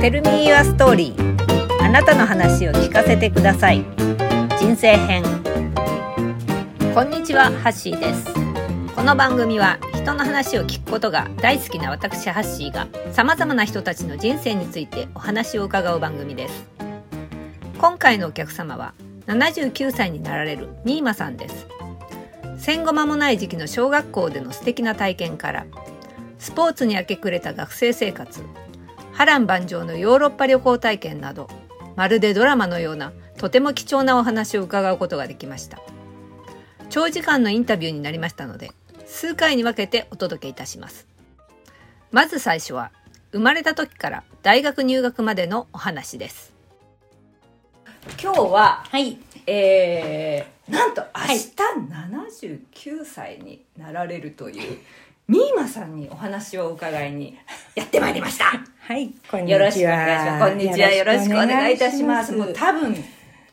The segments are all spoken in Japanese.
テルミー Your Story. あなたの話を聞かせてください。人生編。こんにちはハッシーです。この番組は人の話を聞くことが大好きな私ハッシーが様々な人たちの人生についてお話を伺う番組です。今回のお客様は79歳になられるニーマさんです。戦後間もない時期の小学校での素敵な体験からスポーツに明け暮れた学生生活波乱万丈のヨーロッパ旅行体験などまるでドラマのようなとても貴重なお話を伺うことができました長時間のインタビューになりましたので数回に分けてお届けいたしますまず最初は生まれた時から大学入学までのお話です今日ははい。えー、なんとい明日79歳になられるという、ミーマさんにお話を伺いにやってまいりました。はい。こんにちは。よろしくお願いします。こんにちは。よろしくお願いいたします。もう多分、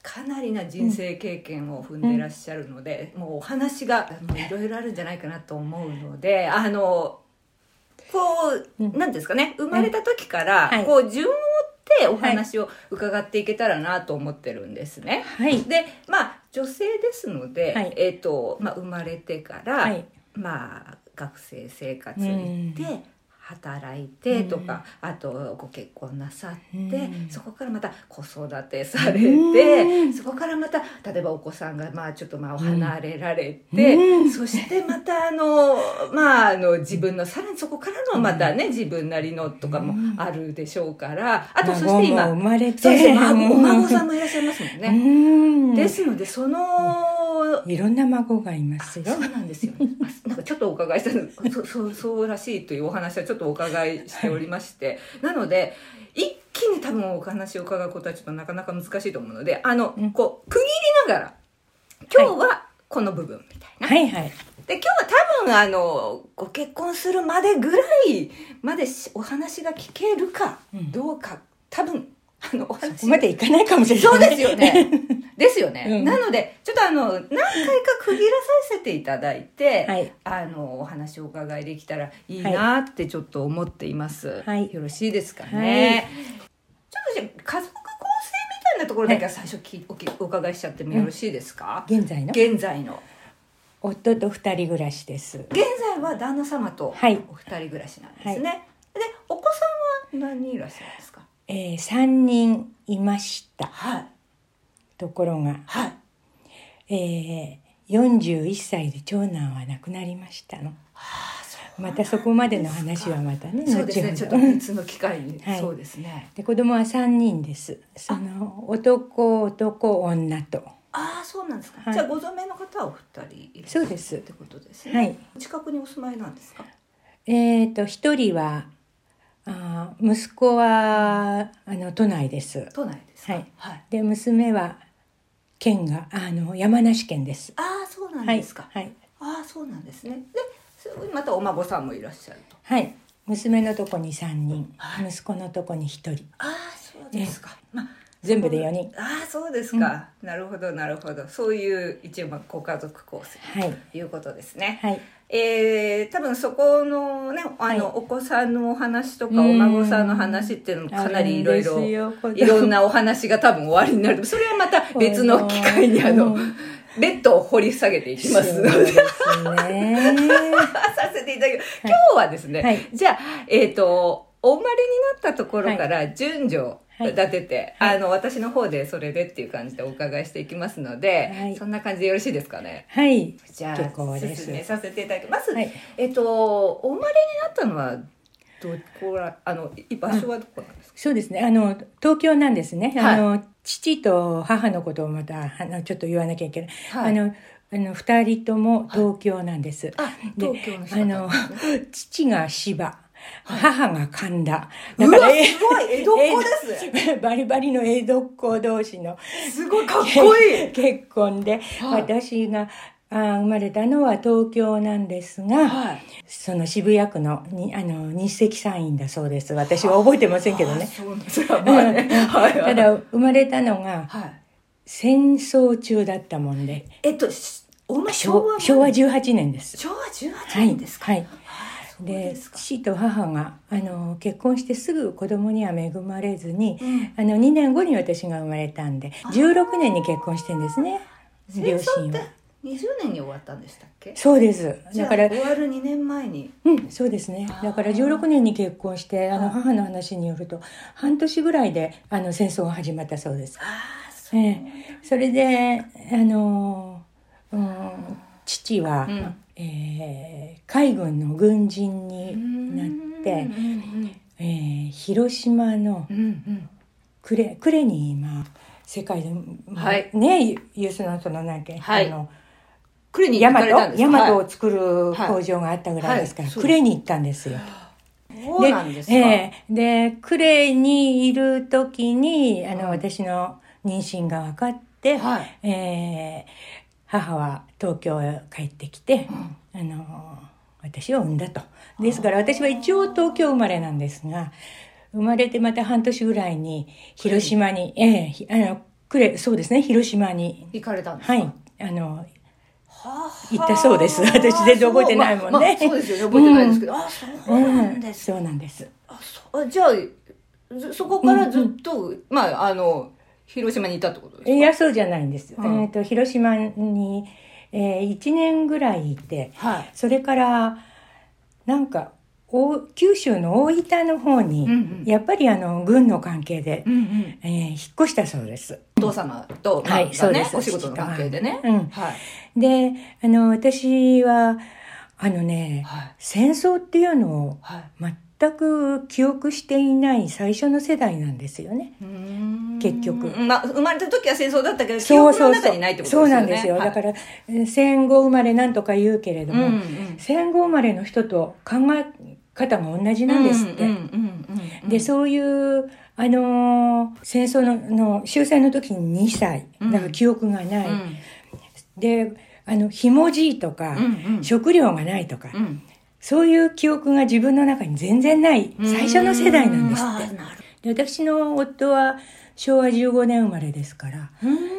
かなりな人生経験を踏んでいらっしゃるので、もうお話がいろいろあるんじゃないかなと思うので、あの、こう、うんなんですかね、生まれた時から、はいこう、順を追ってお話を伺っていけたらなと思ってるんですね。はい。でまあ女性ですので、はいえーとまあ、生まれてから、はいまあ、学生生活に行って、働いてとか、あとご結婚なさって、うんそこからまた子育てされて、うん。そこからまた例えばお子さんがまあちょっとまあ離れられて、うん。そしてまたあのまああの自分のさらにそこからのまたね、自分なりのとかもあるでしょうからあとそして今生まれて。そうです孫お孫さんんもいらっしゃいますもんね。うん。ですのでそのいろんな孫がいますよ。そうなんですよ、ね、あなんかちょっとお伺いしたの。そそうそうらしいというお話はちょっとお伺いしておりまして、なので一気に多分お話を伺うことはちょっとなかなか難しいと思うのであの、うん。こう区切りながら今日はこの部分みたいな、はいはい。で今日は多分あのご結婚するまでぐらいまでしお話が聞けるかうん。どうか、多分あのお話。までいかないかもしれない。そうですよね。ですよね。うんなので、ちょっとあの、何回か区切らさせていただいて、はいあの、お話をお伺いできたらいいなってちょっと思っています。はいよろしいですかはね。ちょっとじゃあ家族構成みたいなところだけは最初き、おきお伺いしちゃってもよろしいですか、現在の？現在の。夫と二人暮らしです。現在は旦那様とはいお二人暮らしなんですね。で、お子さんは何人いらっしゃるんですか？えー、三人いました。はい。ところが、はい。えー、41歳で長男は亡くなりましたの。またそこまでの話はまたね、そうですね。ちょっと別の機会に、はい。そうですね。で子供は3人です。その男男女と。ああそうなんですか、はい。じゃあご存命の方はお二人いるそうですってことですね、はい。近くにお住まいなんですか？えっ、と一人はあー息子はあの都内です。都内ですか？はい。はい、で娘は県があの山梨県です。ああそうなんはいですか、はい、ああそうなんですね。でそまたお孫さんもいらっしゃると。はい、娘のとこに3人、はい。息子のとこに1人。ああそうですか、まあ全部で4人。ああそうですか、なるほどなるほど。そういう一応まあご家族構成。はい。ということですね、はい。えー、多分そこのねあの、はい。お子さんのお話とかうん。お孫さんの話っていうのもかなりいろいろいろんなお話が多分終わりになる。それはまた別の機会にあのうん。ベッドを掘り下げていきますので。そうですね。させていただきます。今日はですね、はい。じゃあえっ、とお生まれになったところから順序はい立てて、はい。あの私の方でそれでっていう感じでお伺いしていきますので、はい。そんな感じでよろしいですかね？はい。じゃあ進めさせていただきます、はい。えっとお生まれになったのはどこらあのい場所はどこなんですか、そうですね。あの、東京なんですね。はい。あの、父と母のことをまた、あの、ちょっと言わなきゃいけない。はい。あの、あの、二人とも東京なんです。あで東京の人あのなんですね、父が芝、母が神田。うわえすごい。江戸っ子ですえ バリバリの江戸っ子同士の。すごいかっこいい。結婚で、はい。私があ生まれたのは東京なんですが、はい。その渋谷区のにあの日赤産院だそうです。私は覚えてませんけどね。ただ生まれたのがはい。戦争中だったもんで。えっとしお前昭昭和昭和18年です。昭和18はい年ですか、はい。でで父と母があの結婚してすぐ子供には恵まれずに、うん。あの2年後に私が生まれたんで16年に結婚してんですね。両親は。20年に終わったんでしたっけ？そうです。だから終わる2年前に。うんそうですね。だから16年に結婚してあの母の話によると半年ぐらいであの戦争が始まったそうです。ああそう。ええ、それであの、うん、父は、うんえー海軍の軍人になって、うんえー広島のうんうん。呉呉に今世界で、はい。ねユースのそのなんか、はい。あの呉にヤマ行かれたんですトヤマトはい。を作る工場があったぐらいですから、はい。はい。に行ったんですよ。そうなんですか、ええで呉にいる時にあの、私の妊娠が分かって、はい。えー母は東京へ帰ってきて、あの私を産んだと。ですから私は一応東京生まれなんですが生まれてまた半年ぐらいに広島にええひあの呉そうですね広島に行かれたんですか？はいあのはあ。行ったそうです。私全然覚えてないもんね。そうまあまあそうですよね。覚えてないですけど、あそうなんです。そうなんです。あそじゃあずそこからずっと、まああの広島にいたってことですか？いやそうじゃないんです、うん。えー、と広島に、えー、1年ぐらいいてはい。それからなんかお九州の大分の方に、うんうん。やっぱりあの軍の関係で、うんうん。えー引っ越したそうです。お父様と、まあはいそうです。ね、お仕事の関係でね、うん。はい。であの私はあのねはい。戦争っていうのをはい全く記憶していない最初の世代なんですよね。結局。まあ、生まれた時は戦争だったけど記憶の中にないってことですそよね。うなんですよ、はい。だからえー戦後生まれなんとか言うけれども、うんうん。戦後生まれの人と考え方が同じなんですって。でそういう、あのー戦争のの終戦の時に2歳。うん。だから記憶がない、うん。であのひもじいとか、うんうん。食料がないとか、うんそういう記憶が自分の中に全然ない最初の世代なんですって。で私の夫は昭和15年生まれですから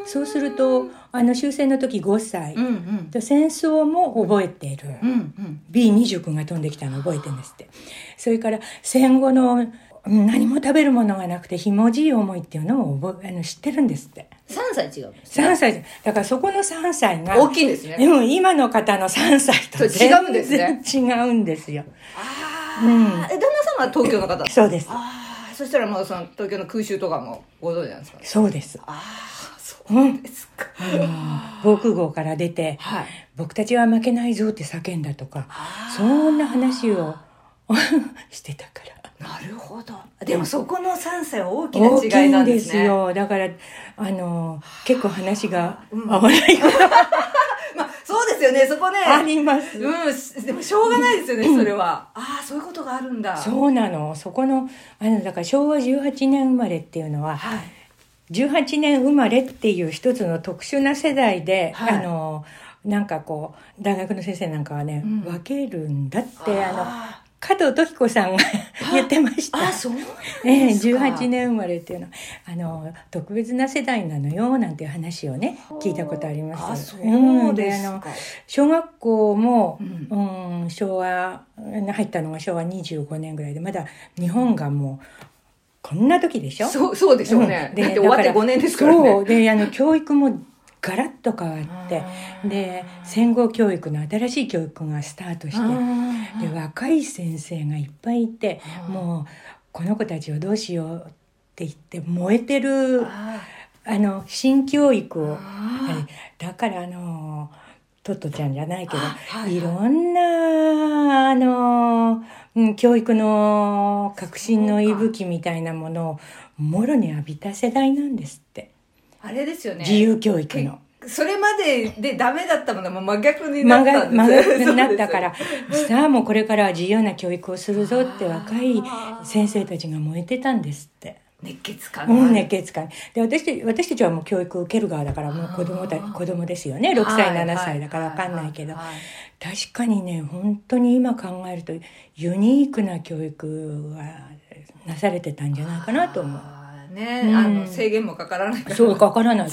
そうするとあの終戦の時5歳、うんうん。で戦争も覚えている、うんうん。B29 が飛んできたの覚えてるんですって。それから戦後のうん何も食べるものがなくてひもじい思いっていうのを覚えあの知ってるんですって。3歳違う。んです3歳。だからそこの3歳が大きいんですね。うん、今の方の3歳と違うんですね。違うんですよ。あうん。旦那様は東京の方？そうです。ああそしたらもうその東京の空襲とかもご存知なんですか？そうです。ああそうですか、防空壕から出てはい。僕たちは負けないぞって叫んだとかあそんな話を してたからなるほど。でもそこの3歳は大きな違いなんですね。すよだからあの結構話がうん。合わない。こ とまあそうですよね。そこね。あります、うん。しでもしょうがないですよねそれは。ああそういうことがあるんだ。そうなの。そこのあのだから昭和18年生まれっていうのははい。18年生まれっていう一つの特殊な世代で、はい。あのなんかこう大学の先生なんかはね、うん。分けるんだってあのあ加藤時子さんが言ってました。あそうええですか。18年生まれっていうの。はあの特別な世代なのよなんていう話をね聞いたことあります。あそうですか、んあの小学校も、ううん昭和入ったのが昭和25年ぐらいでまだ日本がもうこんな時でしょ？そうそうでしょうね、うん。だって終わってだから5年ですからね。そう。であの教育もガラッと変わってで戦後教育の新しい教育がスタートしてあで若い先生がいっぱいいてうん。もうこの子たちをどうしようって言って燃えてるああの新教育をあだからあのトットちゃんじゃないけど、いい。ろんなあの、うん教育の革新の息吹みたいなものをもろに浴びた世代なんですって、あれですよね。自由教育の。それまででダメだったものが真逆に真なった真逆になったから さあもうこれからは自由な教育をするぞって若い先生たちが燃えてたんですって。熱血感うん、が熱血感で私たち私たちはもう教育を受ける側だからもう子供だ子供ですよね。6歳7歳だから分かんないけど。確かにね本当に今考えるとユニークな教育がなされてたんじゃないかなと思う。ね、うん。あの制限もかからないから。そうかからない。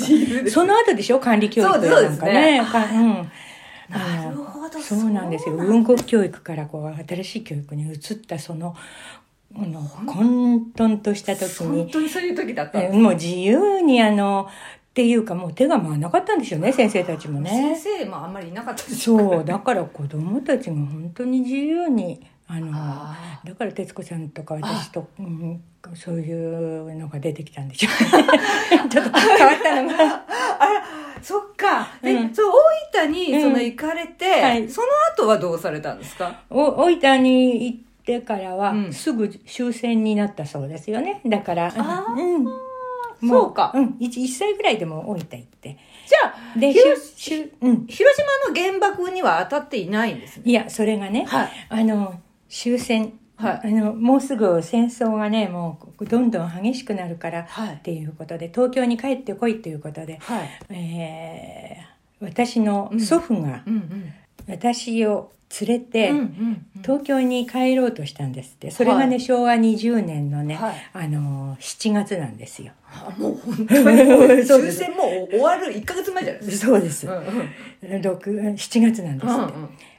その後でしょ？管理教育なんかね。ですねかうん。なるほどどそうなんですよ。文国教育からこう新しい教育に移ったそのあの混沌とした時本に当にそういう時だったんえですもう自由にあのっていうかもう手が回らなかったんですよね先生たちもね。先生もあんまりいなかったですよそうだから子供たちが本当に自由にあのあだから徹子さんとか私と、うん、そういうのが出てきたんでしょう。ちょっと変わったのがあらそっか。で、うん。そう大分にうん。その行かれて、はい。その後はどうされたんですか？お大分に行ってからは、うん。すぐ終戦になったそうですよね。だからうん。もそうか。うん、1, 1歳ぐらいでも大分行って。じゃあで広しゅうん。広島の原爆には当たっていないんですね。いやそれがね、はい。あの終戦、はあのもうすぐ戦争がねもうどんどん激しくなるからはい。っていうことで東京に帰ってこいっていうことで、はい。えー私の祖父が私を連れて、東京に帰ろうとしたんですって。それがね、はい。昭和20年のね、はい。あの7月なんですよ。あもう本当に。終戦もう終わる1か月前じゃないですか。そうです、うんうん。六7月なんですって、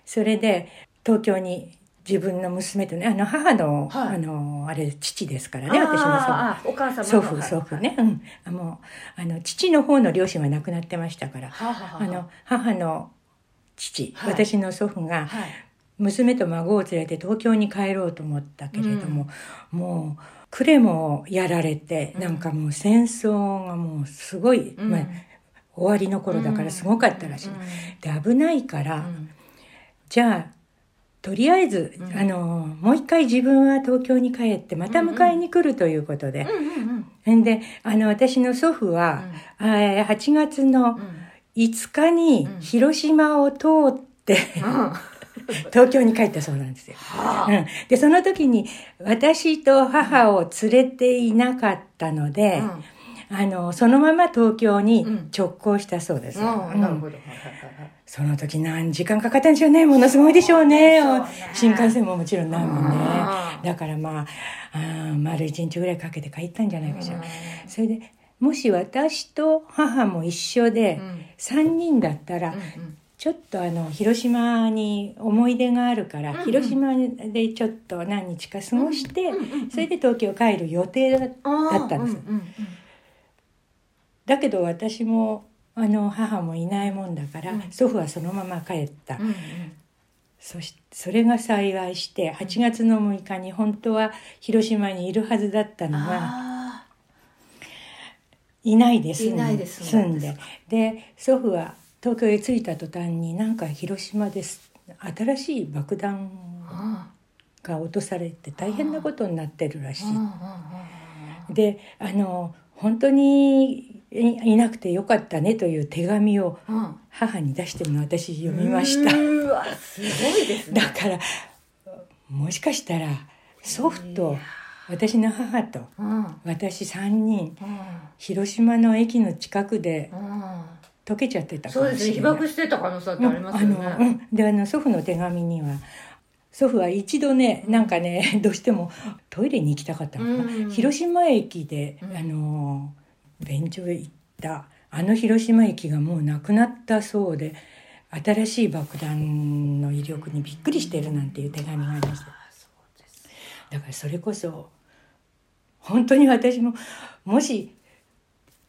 それで東京に自分の娘とねあの母の、はい。あのあれ父ですからね私の祖お母様の祖父はい祖父ね、うん、あもうあの父の方の両親は亡くなってましたからはあの母の父、はい。私の祖父がはい。娘と孫を連れて東京に帰ろうと思ったけれども、もう暮れもやられて、うんなんかもう戦争がもうすごい、うん。まあ、終わりの頃だからすごかったらしい。うん。で危ないから、うん。じゃあとりあえず、うん。あのもう一回自分は東京に帰ってまた迎えに来るということで、うんうんん、であの私の祖父は、えー8月のうん。5日にうん。広島を通って、うん。東京に帰ったそうなんですよ。はうん、でその時に私と母を連れていなかったので、ああのそのまま東京にうん。直行したそうです。うんうん。なるほど。その時何時間かかったんでしょうねものすごいでしょうね。ね新幹線ももちろんないもんね。うんだからまああー丸一日ぐらいかけて帰ったんじゃないかしら、うん。それでもし私と母も一緒でうん。3人だったら、うんちょっとあの広島に思い出があるから、うんうん。広島でちょっと何日か過ごして、うんうんうんそれで東京帰る予定だったんです。うんうんだけど私もあの母もいないもんだから、うん。祖父はそのまま帰った、うんうん。そしそれが幸いして8月の6日に本当は広島にいるはずだったのがあいないで住ん。いないで住住んで。で祖父は東京へ着いた途端になんか広島です。新しい爆弾ーが落とされて大変なことになってるらしい。であの本当にいいなくてよかったねという手紙を母に出してるのを私読みました。うーわすごいですね。だからもしかしたら祖父と私の母と私3人広島の駅の近くでうん。溶けちゃってたかそうですね被。爆してた可能性ってありますようんあのうであの祖父の手紙には祖父は一度ねなんかねどうしてもトイレに行きたかったのかな、うん。広島駅で、うん。あの便所へ行った。あの広島駅がもうなくなったそうで新しい爆弾の威力にびっくりしてるなんていう手紙がありましただからそれこそ本当に私ももし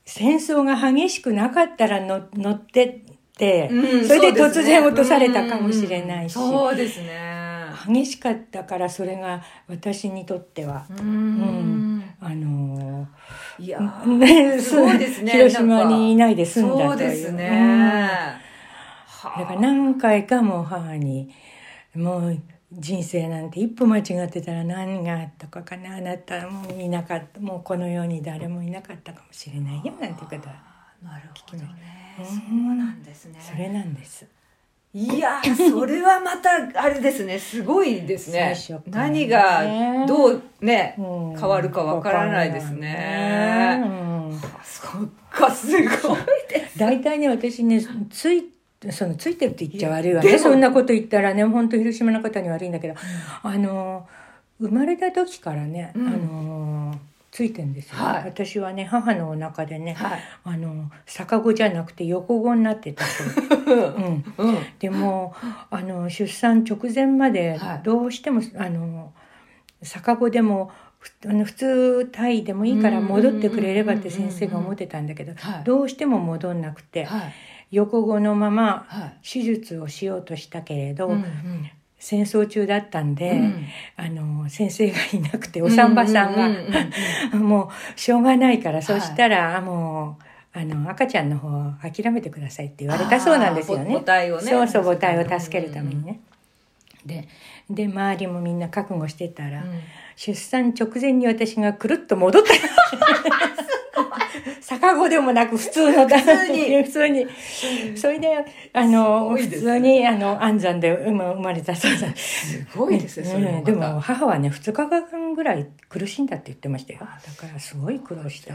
戦争が激しくなかったらの乗ってって、うんそれで突然落とされたかもしれないし、うんそうですね激しかったからそれが私にとっては、うん。あのいやーーねすごいですね。広島にいないで済んだというそうですね。だから何回かもう母にもう人生なんて一歩間違ってたら何があったかかなあなたもういなかったもうこの世に誰もいなかったかもしれないよなんていうことはなるほどね。うん。そうなんですね。それなんです。いやーそれはまたあれですね。すごいですね。何ね。がどうねうん。変わるかわからないですね。そっかすごいです。大体ね私ねついそのついてるって言っちゃ悪いわね。そんなこと言ったらね本当広島の方に悪いんだけど、あの生まれた時からね、うん。あのついてんですよ、はい。私はね母のお腹でね、はい。あの逆子じゃなくて横子になってたそう、うん、うん。でもあの出産直前まではい。どうしても、あの逆子でもふあの普通体位でもいいから戻ってくれればって先生が思ってたんだけどはいどうしても戻ん。なくてはい横子のままはい手術をしようとしたけれど、うん戦争中だったんで、うんあの先生がいなくてお産婆さんが、うんうんうんうんもうしょうがないから、そしたらもうあの赤ちゃんの方諦めてくださいって言われたそうなんですよね。母体をねそうそう母体を助けるためにね。でで周りもみんな覚悟してたら、うん出産直前に私がくるっと戻った。逆子でもなく普通の普通に。普通に。それで、あの、ね。通に、あの、安産で生まれたそうなんすごいですね、それもうんでも母はね2日間ぐらい苦しんだって言ってましたよ。だからすごい苦労した。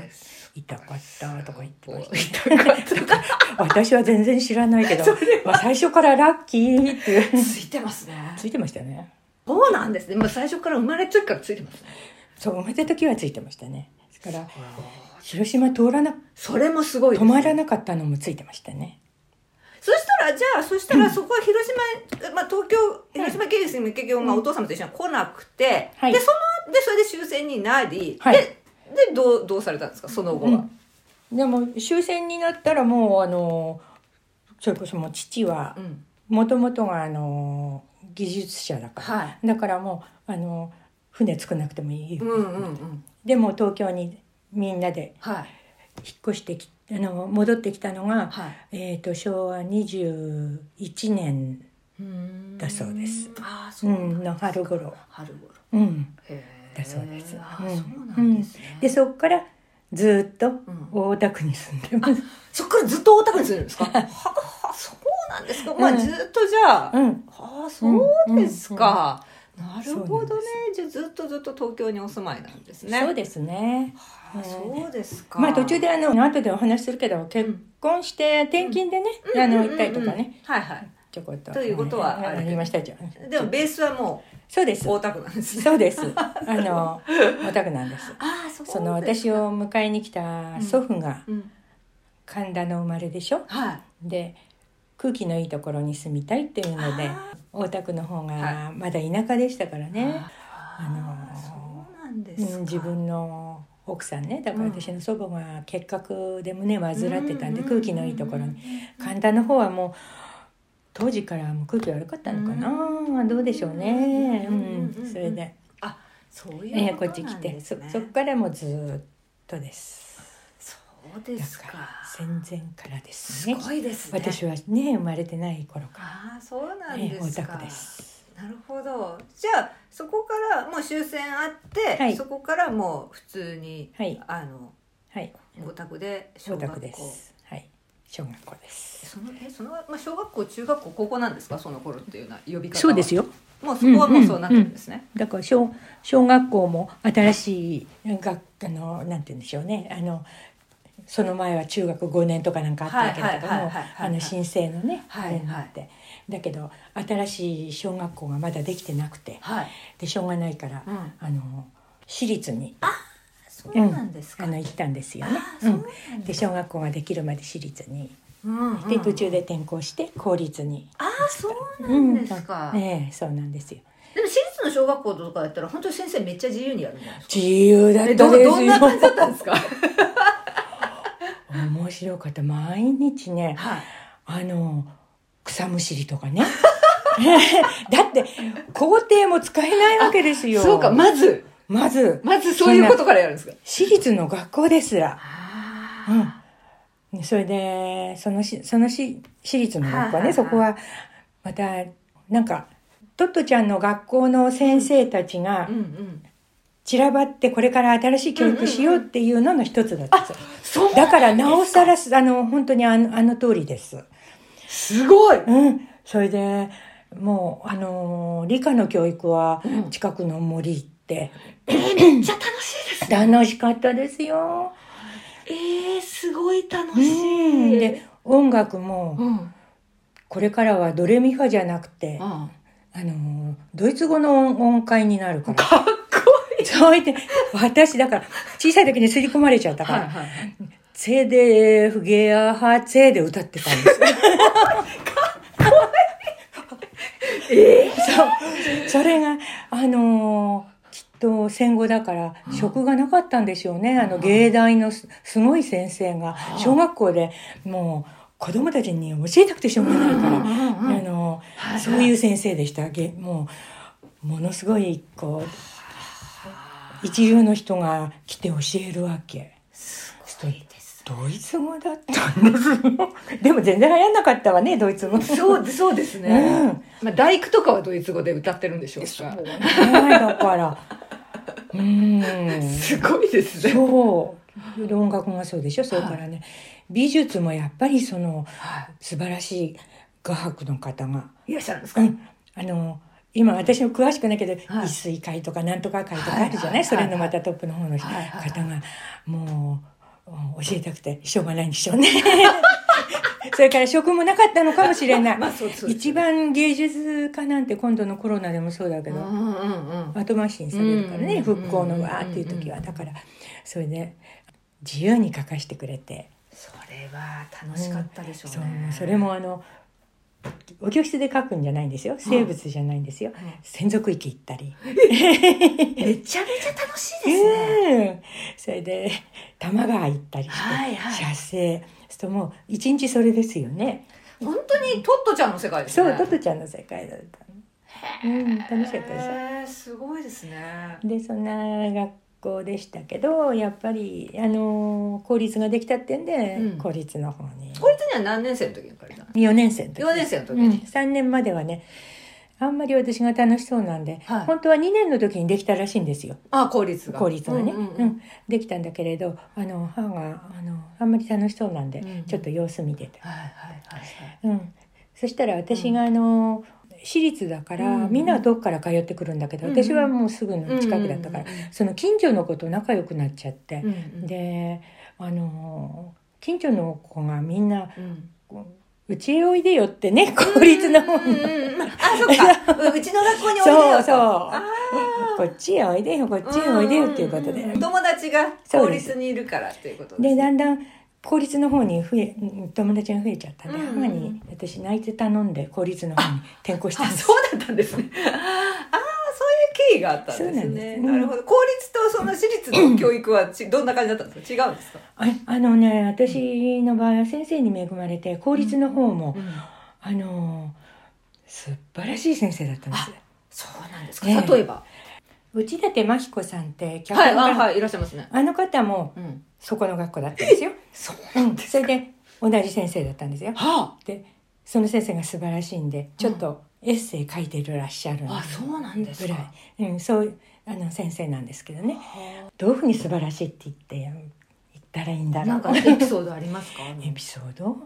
痛かったとか言ってました。私は全然知らないけど、まあ、最初からラッキーっていう。ついてますね。ついてましたね。そうなんですね。もう最初から生まれた時からついてますね。そう生まれた時はついてましたね。だから広島通らなそれもすごいです止まらなかったのもついてましたね。そしたらじゃあそしたらそこは広島、まあ、東京広島県立に結局、まあ、お父様と一緒に来なくて、はい。でそのでそれで終戦になり、はい。ででどうどうされたんですか？その後は、でも終戦になったらもうあのそれこそもう父はうん。もともとがあの技術者だから、はだからもうあの船作らなくてもいいよ、うんうんうん。でも東京にみんなではい。引っ越してきあの戻ってきたのが、はい。えー、と昭和21年、だそうです。ああそうの春頃、春頃。うん、だそうです。あそうなんですね、でそこからずっとん。大田区に住んでます。そっからずっと大田区に住んでるんですか？ははそうなんですか。まあ、うんずっとじゃあ、うん、はあそうですか、なるほどね。じゃあずっとずっと東京にお住まいなんですね。そうですね。はあそうですか。まあ途中であの後でお話しするけど結婚して転勤でね、あの行ったりとかね、はいはい。ちょこっとということはありましたじゃん。でもベースはもそうです。う。大田区なんですね。そうです。あの大田区なんです。ああそその私を迎えに来た祖父がうん。神田の生まれでしょ？はい。で空気のいいところに住みたいっていうのであ大田区の方はがまだ田舎でしたからね、あのそうなんです自分の奥さんねだから私の祖母が結核で胸患ってたんでうん。空気のいいところに。神田の方はもう当時からもう空気悪かったのかな。どうでしょうね。ううんんそれで、あそういえーうことなんこっち来て。そそっからもうずーっとです。そうですか。戦前からですすねごいですね。私はね生まれてない頃から。ああそうなんえですか、ー大田区ですなるほど。じゃあそこからもう終戦あって、はい。そこからもう普通に、はい。あのはい。お宅で小学校。です。はい。小学校です。そのえその、まあ、小学校中学校高校なんですか？その頃っていうのは呼び方は。そうですよ。もうそこはもうそうなってるんですね、だから小小学校も新しい学あのなんて言うんでしょうね。あのその前は中学5年とかなんかあったけれどもはいはいはいはいはいあの申請のねはいあれになって。だけど新しい小学校がまだできてなくて。はい。でしょうがないから、うん。あの私立に。そうなんですか、あの行ったんですよね。あ。そうなんうんで小学校ができるまで私立に。うんうんで途中で転校して公立に。ああそうなんですか、うん。ええそうなんですよ。でも私立の小学校とかやったら本当に先生めっちゃ自由にやるんじゃないですか。自由だったえですよ。どどんな感じだったんですか？面白かった。毎日ねはい。あの草むしりとかね。だって校庭も使えないわけですよ。そうか。まず。まず。まずそういうことからやるんですか？私立の学校ですら、あうん、それでそのしそのし私立の学校はね、そこはまたなんかトットちゃんの学校の先生たちがうんうん散らばってこれから新しい教育しようっていうのの一つだった。んですよそうだからなおさらすあの本当にあのあの通りです。すごい。うん、それでもうあのー理科の教育はうん。近くの森行って、めっちゃ楽しいです楽しかったですよ。えー、すごい楽うしい。ん、で音楽もうん。うんこれからはドレミファじゃなくて、あのードイツ語の音音階になるから。かっこ そう言って、私だから、小さい時に刷り込まれちゃったから、はいはいツェデフゲアハツェで歌ってたんですよ。えそう。それが、あのーきっと戦後だから、職がなかったんでしょうね。あの、芸大のすすごい先生が、小学校でもう、子供たちに教えたくてしょうがないから、あのはいはいそういう先生でした。げもう、ものすごい、こう、一流の人が来て教えるわけ。すごいですドイツ語だったんですよ。でも全然流行んなかったわね、ドイツ語。そうそうですね、うんまあ、大工とかはドイツ語で歌ってるんでしょうかねだから、うーん。すごいですねそう。で音楽がそうでしょ。それからね、美術もやっぱりその、は素晴らしい画伯の方が。いいらっしゃるんですか、うん。あの、今私も詳しくないけど、はい。一水会とかなんとか会とかあるじゃない、それのまたトップの方の方が、もう、教えたくてしょうがないんでしょうね。それから職もなかったのかもしれない。まあそうそうです一番芸術家なんて今度のコロナでもそうだけど、後回しにされるからね、うん復興のわーっていう時はだからそれで自由に書かせてくれて。それは楽しかったでしょうそうね、それもあのお教室で書くんじゃないんですよ。生物じゃないんですよ、ん専属池行ったり、めちゃめちゃ楽しいですね、うん。それで多摩川行ったりして、はいはい。写生。そうもう一日それですよね。本当にトットちゃんの世界ですね。そうトトちゃんの世界だった。うん楽しかったです。すごいですね。でそんな学校でしたけどやっぱりあの公立ができたってんで、うん。公立の方に。こいつには何年生の時に借りたの？4年生の時。4年生の時うん、に、3年まではねあんまり私が楽しそうなんで、はい。本当は2年の時にできたらしいんですよ。あ公立が。公立がね、ううんんうん。うん。できたんだけれどあの母があのあんまり楽しそうなんで、うんちょっと様子見てた、はいはいはいはい。うん、そしたら私があの、私立だから、うんみんなは遠くから通ってくるんだけど、うん私はもうすぐの近くだったから、その近所の子と仲良くなっちゃって、であの近所の子がみんなうちへおいでよってね公立の方に。うんあそっか。うちの学校においでよと。そうそう。あこっちへおいでよこっちへおいでよっていうことで、友達が公立にいるからっていうことですでねだんだん公立の方に増え友達が増えちゃったんで、うんうん。母に私泣いて頼んで公立の方に転校したんです。あそうだったんですね。ああそういう経緯があったんですね。です。なるほど。公立とその私立の教育はちどんな感じだったんですか？違うんですか？ああのね私の場合は先生に恵まれて公立の方も、うんあの素晴らしい先生だったんです。そうなんですか。ええ。例えば？内館真紀子さんって脚はい本家。あはいいらっしゃいますね。あの方もうんそこの学校だったんですよ、そううん、それで同じ先生だったんですよ。はでその先生が素晴らしいんでちょっとエッセイ書いてるらっしゃるああそうなんですか。ぐらい、うん、そうあの先生なんですけどね。どういうふうに素晴らしいって言って言ったらいいんだろなうんかエピソードありますか？エピソード、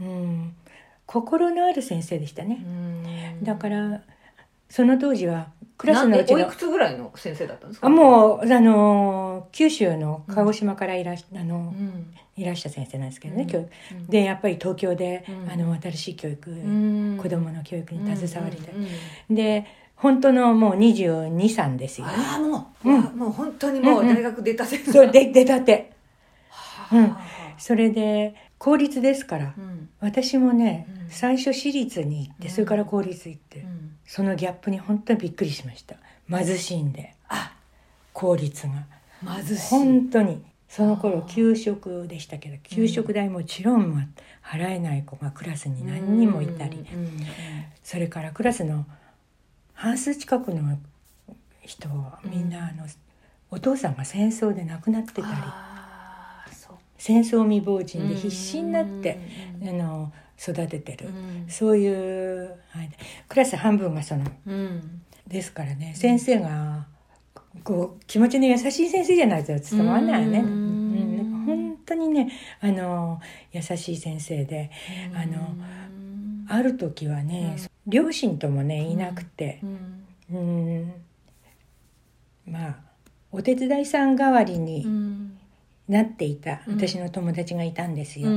うん。うん、心のある先生でしたね、うん。だからその当時はクラスのうちおいくつぐらいの先生だったんですか？あもうあの九州の鹿児島からいらし,、あうのん。いらした先生なんですけどね、うん。教育うん。でやっぱり東京で、うん。あの新しい教育、うん。子供の教育に携わりたい、うんうんうん。で本当のもう223ですよ。ねああもう、うん。もう本当にもう大学出た先生。そうで出たて。うん。はそれで公立ですからあうん。私もね、うん。最初私立に行ってそれから公立行って、うんそのギャップに本当にびっくりしました。貧しいんで。あ公立が。貧しい。本当にそのあ頃ー。給食でしたけど給食代もちろん払えない子がクラスに何人もいたり。それからクラスの半数近くの人はみんなあのお父さんが戦争で亡くなってたり。戦争未亡人で必死になってうん。あの育ててる。うん。そういう、はい、クラス半分がそのうん。ですからね。先生がこう気持ちの優しい先生じゃないと伝わらないよね。本当にねあの優しい先生であのうん。ある時はね、両親ともねいなくて。うん。うん。まあお手伝いさん代わりうにん。なっていた。うん。私の友達がいたんですよ。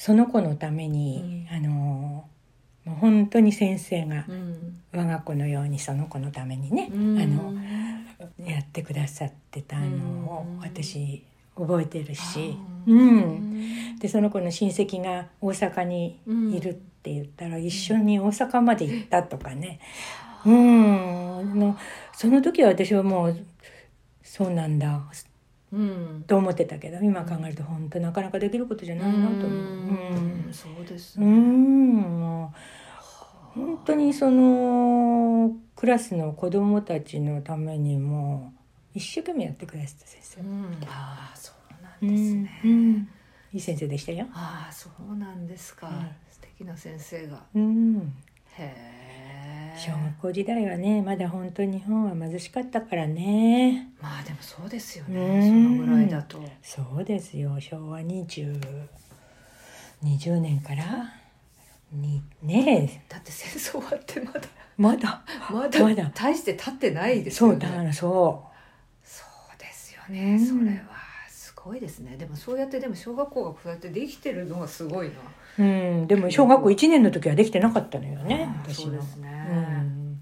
その子のために、うあのももう本当に先生がうん。我が子のようにその子のためにね、うん。あのやってくださってたのをうん。私覚えてるし、ううん。んでその子の親戚が大阪にいるって言ったら、一緒に大阪まで行ったとかね、うん、のその時は私はもうそうなんだうん。と思ってたけど今考えると本当なかなかできることじゃないなと思う。うん。そうですうねん、もう本当にそのクラスの子供たちのためにも一生懸命やってくださった先生。う。ん。ああそうなうんですね。ん。いい先生でしたよ。ああそうなんですか。うん。素敵な先生が。うん、へえ小学校時代はねまだ本当に日本は貧しかったからね。まあでもそうですようん。ねそのぐらいだと。そうですよ。昭和20 20年から？にねだって戦争終わってまだまだ。まだまだ。大して経ってないですよね。そうだからそそうですよね、うん。それはすごいですね。でもそうやってでも小学校がそうやってできてるのがすごいなう、うん、でも小学校1年の時はできてなかったのよねあー私の。そうですね。うん。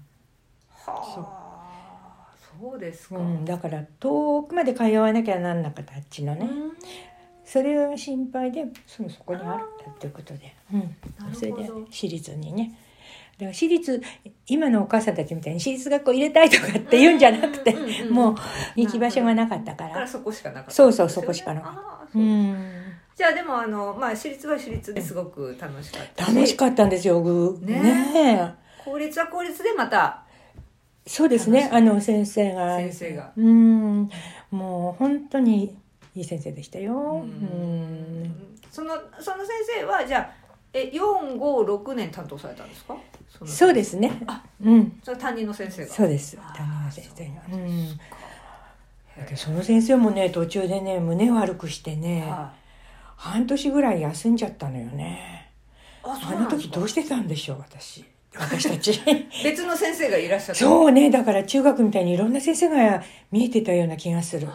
はあそう。ですか、うん、だから遠くまで通わなきゃなんなかったあっちのね、うん。それは心配でそのそこにあったっていうことで、うん、それで私立にね。だから私立今のお母さんたちみたいに私立学校入れたいとかって言うんじゃなくて、うんうんうんもう行き場所がなかったから。らそこしかなかったそうそうそこしかなかった。うんじゃあでもあのまあ私立は私立ですごく楽しかった。し楽しかったんですよぐね。ねえ。公立は公立でまたそうですね。あの先生が。先生が。うん。もう本当にいい先生でしたよ。ううん。んそのその先生はじゃあえ四五六年担当されたんですか？そうですね。あうん。それ担任の先生が。そうです。担任の先生が。そううん。その先生もね途中でね胸悪くしてねは半年ぐらい休んじゃったのよね。いああの時どうしてたんでしょう私。私たち。別の先生がいらっしゃった。そうねだから中学みたいにいろんな先生が見えてたような気がする。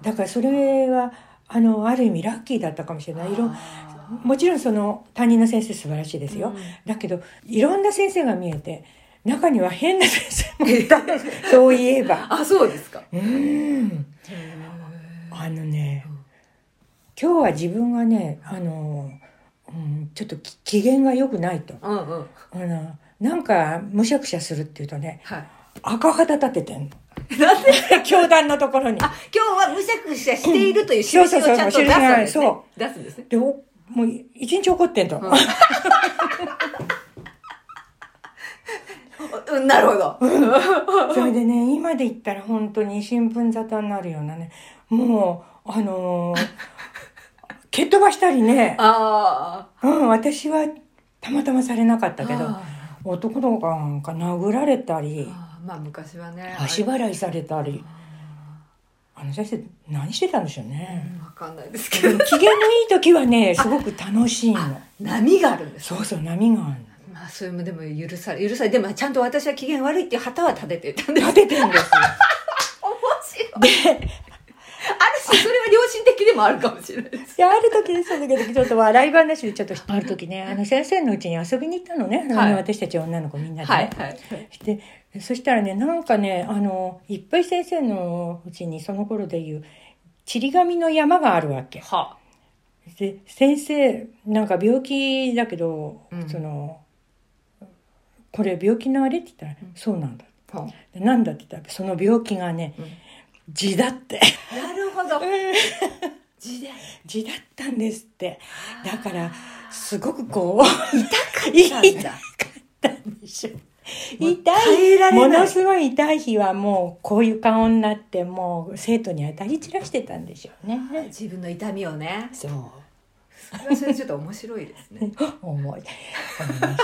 だからそれはあのある意味ラッキーだったかもしれない。いろもちろんその担任の先生素晴らしいですよ、うん。だけどいろんな先生が見えて中には変な先生もいた。そういえば。ーあそうですか。うん。あのね今日は自分がねあの、うん、ちょっとき機嫌が良くないと。うんうん。あのなんかむしゃくしゃするっていうとねはい。赤旗立ててんの。なんで？教団のところに。あ今日はむしゃくしゃしているという印をちゃんと出すんですね。そ出すんですね。でおもう一日怒ってんと、うん。うんなるほど。それでね今で言ったら本当に新聞沙汰になるようなねもうあのー蹴っ飛ばしたりね、あうん、私はたまたまされなかっあたけどあ男の子なんか殴られたりあまあ昔はね足払いされたり。あの先生何してたんでしょうね、わかんないですけど。機嫌のいい時はねすごく楽しいの。波があるんですそうそう波があるまあそれもでも許され許されでもちゃんと私は機嫌悪いっていう旗は立ててたんでの立ててんですよ。面白いある種それは良心的でもあるかもしれないです。いやある時ですだけどちょっと笑い話でちょっとある時ねあの先生のうちに遊びに行ったのね、あのはい私たち女の子みんなでね、はいはいでそしたらねなんかねあのいっぱい先生のうちにその頃でいうちり紙の山があるわけ。は。で先生なんか病気だけど、うん。そのこれ病気のあれって言ったら、うん。そうなんだなんだって言ったらその病気がね、うん痔だって。なるほど。時代痔だったんですって。だからすごくこう痛かったんだ。ったんでしょ痛い。ものすごい痛い日はもうこういう顔になってもう生徒に当たり散らしてたんでしょうね。自分の痛みをね。そう。それはそれでちょっと面白いですね。面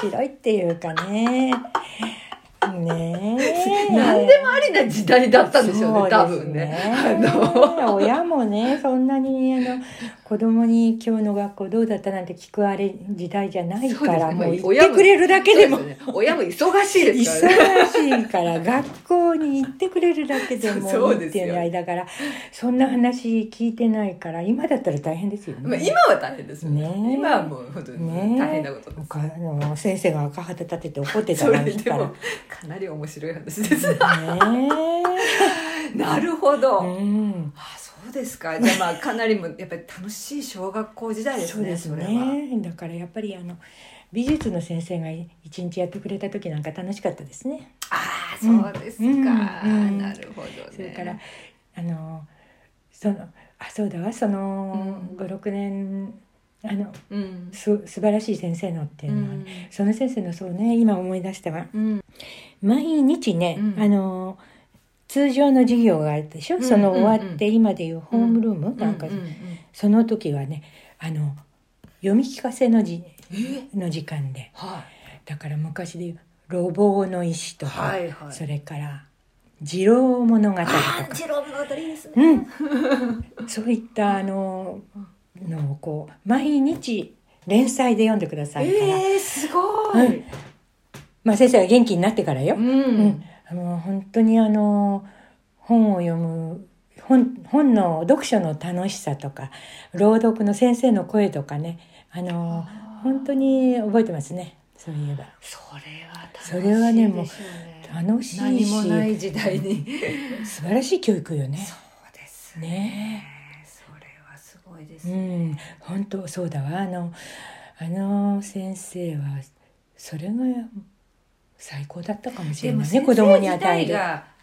白い。っていうかね。うね。え 何でもありな時代だったんでしょうね。多分ね。あの。親もねそんなにあの子供に今日の学校どうだったなんて聞くあれ時代じゃないから、もう言ってくれるだけでも親も忙しいですからね。忙しいから学校に行ってくれるだけでも いいっていうのはだからそんな話聞いてないから今だったら大変ですよね。まあ今は大変ですよね。ね今はもう本当にね大変なことです。先生が赤旗立てて怒ってたそれなんしたらかなり面白い話です。ね なるほど。え、うん、あそうですか？じゃあまあかなりもやっぱり楽しい小学校時代ですね。そうです。ねだからやっぱりあの美術の先生が一日やってくれた時なんか楽しかったですね。ああそうですか。うんうんなるほどね。それからあのそのあそうだわそのうん56年あのうん。す素晴らしい先生のっていううのはね、ん。その先生のそうね今思い出したわうん。毎日ね、うんあの通常の授業があるでしょ、うんその終わっうん。うんて今でいうホームルーム、なんか、うんうんうん。その時はねあの読み聞かせのじえ？の時間で。はだから昔でいう「路傍の石」とい。か、はいはい。それから「次郎物語」とあかー、ジロー物語ですね。うん、そういったあののをこう毎日連載で読んでくださいから、ええすごい。まあ先生が元気になってからよ、ううんん。あの本当にあの本を読む本本の読書の楽しさとか朗読の先生の声とかねあの本当に覚えてますねそういえば。それは楽しいそれはねもう楽しいし。何もない時代に。素晴らしい教育よね。そうですね。それはすごいですうね。ん。本当そうだわ。あのあの先生はそれが最高だったかもしれでもないね子供に与える。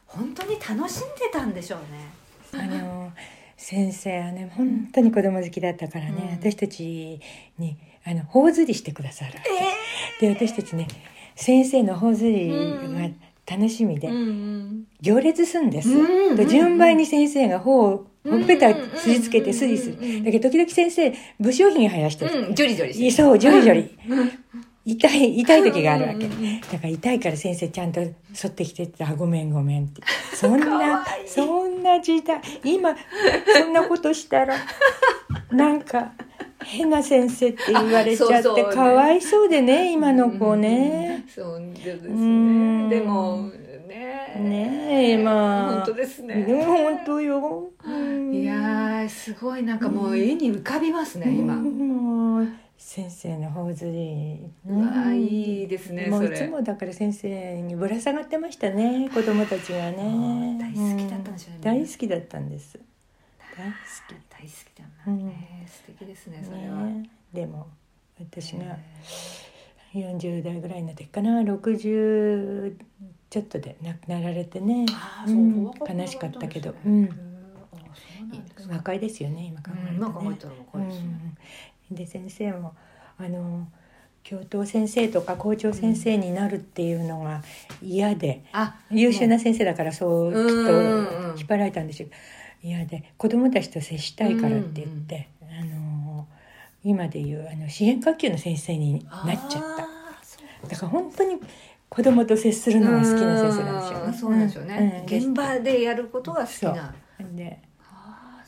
本当に楽しんでたんでしょうね。あの先生はね本当に子供好きだったからね、うん。私たちにあの頬ずりしてくださるわけ、で私たちね先生の頬ずりが楽しみで、ん。行列するんです、うんで順番に先生が頬をほっぺたすりつけてうんすりする、うん。だけど時々先生武将髭生やしてる、うん、ジョリジョリしてる。そうジョリジョリ痛い痛い時があるわけ、だから痛いから先生ちゃんと沿ってきてって「あごめんごめん」って。そんかなそんな時代。今そんなことしたら なんか変な先生って言われちゃってかわいそうでね今の子ね。そうですうん。ね。でも、ね。ねえまあ本当ですね。でも本当よ。うんいやー、すごい。なんかもう絵に浮かびますね、今。先生の頬ずり。うわいいですねもそうれいつもだから先生にぶら下がってましたね子供たちがね。大好きだったんでしょうねん。大好きだったんです。大好大好きだな、ね素敵ですねきそれは、ねでも私がえ40代ぐらいの時かな60ちょっとで亡くなられてね。う、うん。悲しかったけど。うん若いですよね今考えるとね、うん今考えたら若いですね。うんで先生もあの教頭先生とか校長先生になるっていうのが嫌で、あ優秀な先生だからそうきっうんうんうん。と引っ張られたんでしょう嫌で子供たちと接したいからって言って、あの今でいうあの支援学級の先生になっちゃった。だから本当に子供と接するのが好きな先生なんでしょうね。うんそうなんでしょうね、うん現場でやることが好きなで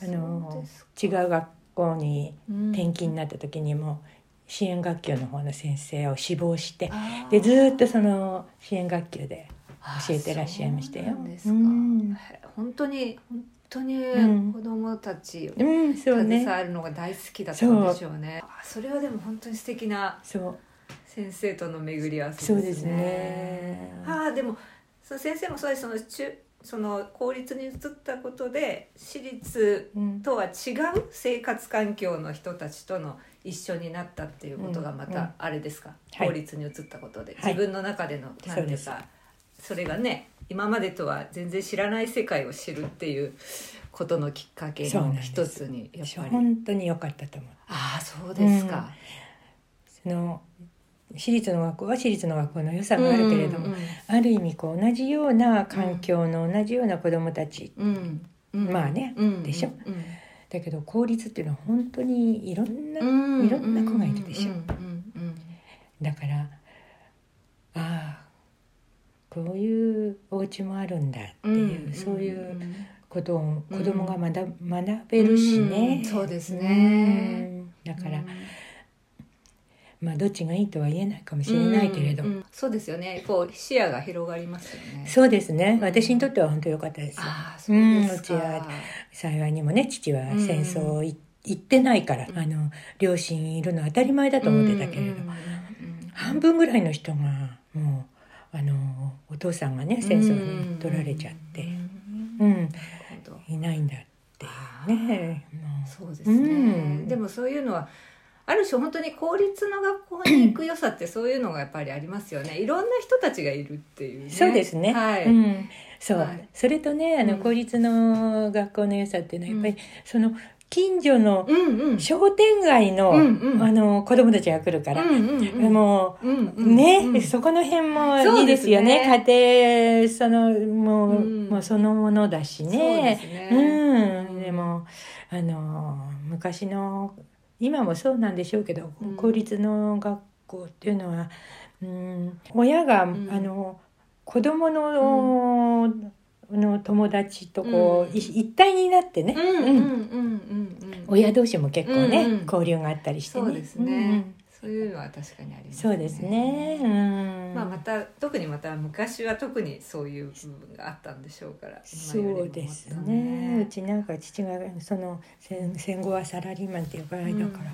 あのです違う学校にうん転勤になった時にも支援学級の方の先生を志望してでずーっとその支援学級であ教えてらっしゃいましたよ。そうなん本当に本当にうん。子供たちをうんそうね。携わるのが大好きだったんでしょうね。あそれはでも本当に素敵なそう。先生との巡り合わせそうですね。ああでもその先生もそうです。その中その公立に移ったことで私立うん。とは違う生活環境の人たちとの一緒になったっていうことがまたあれですか、はい。法律に移ったことで、はい。自分の中での何ていうかそれがね今までとは全然知らない世界を知るっていうことのきっかけの一つにやっぱり。本当に良かったと思う。ああそうですか、その私立の学校は私立の学校の良さがあるけれども、うんある意味こう同じような環境の同じような子どもたち、うん。うん。まあねうん。でしょ？うん。だけど公立っていうのは本当にいろんな、うん。いろんな子がいるでしょ？うん。うん。うん。だからああこういうお家もあるんだっていう、そういうことを子供が学,、学べるしね、うん。そうですね、うん。だから、まあどっちがいいとは言えないかもしれないけれど、うんうんそうですよね。こう視野が広がりますよね。そうですね。私にとっては本当良かったですよ。ああそうですか、うんうちは幸いにもね父は戦争い行ってないから、あの両親いるのは当たり前だと思ってたけれど、半分ぐらいの人がもうあのお父さんがね戦争に取られちゃって、うんいないんだっていうね。もそうですね、うん。でもそういうのはある種本当に公立の学校に行く良さってそういうのがやっぱりありますよね。いろんな人たちがいるっていうね。そうですね、はい、うん、そう、はい。それとねあうん。の公立の学校の良さっていうのはやっぱり、その近所のうんうん。商店街の,、うんうん。あの子供たちが来るから、うんうんうん。もう、うんうんね、うん。そこの辺もいいですよね。です家庭そのもう,、うん。もうそのものだしそうでねすね。うん、でもあの昔の今もそうなんでしょうけど、うん。公立の学校っていうのは、うん、親が、ん。あの子供の,、の友達とこう、一体になってね、親同士も結構ね、交流があったりしてね。そうですね、そういうのは確かにありうんますそうですね。うん。まあ、また特にまた昔は特にそういう部分があったんでしょうからそ今よりもうですね。うちなんか父がその戦戦後はサラリーマンっていう場合だから、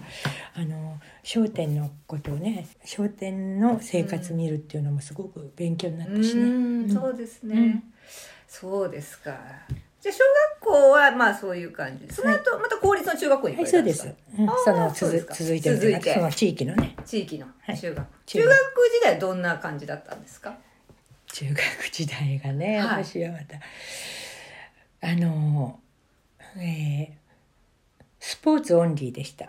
あの商店のことをね商店の生活見るっていうのもすごく勉強になったしね。うんうんそうですね、うんそうですかじゃあ小学校はまあそういう感じその後また公立の中学校に行はい、そうです。うん。あーその続そうですか。続いてるというか続いて。その地域のね。地域のはい。中学、中学。中学時代どんな感じだったんですか？中学時代がね、はい。私はまたあの、えースポーツオンリーでした。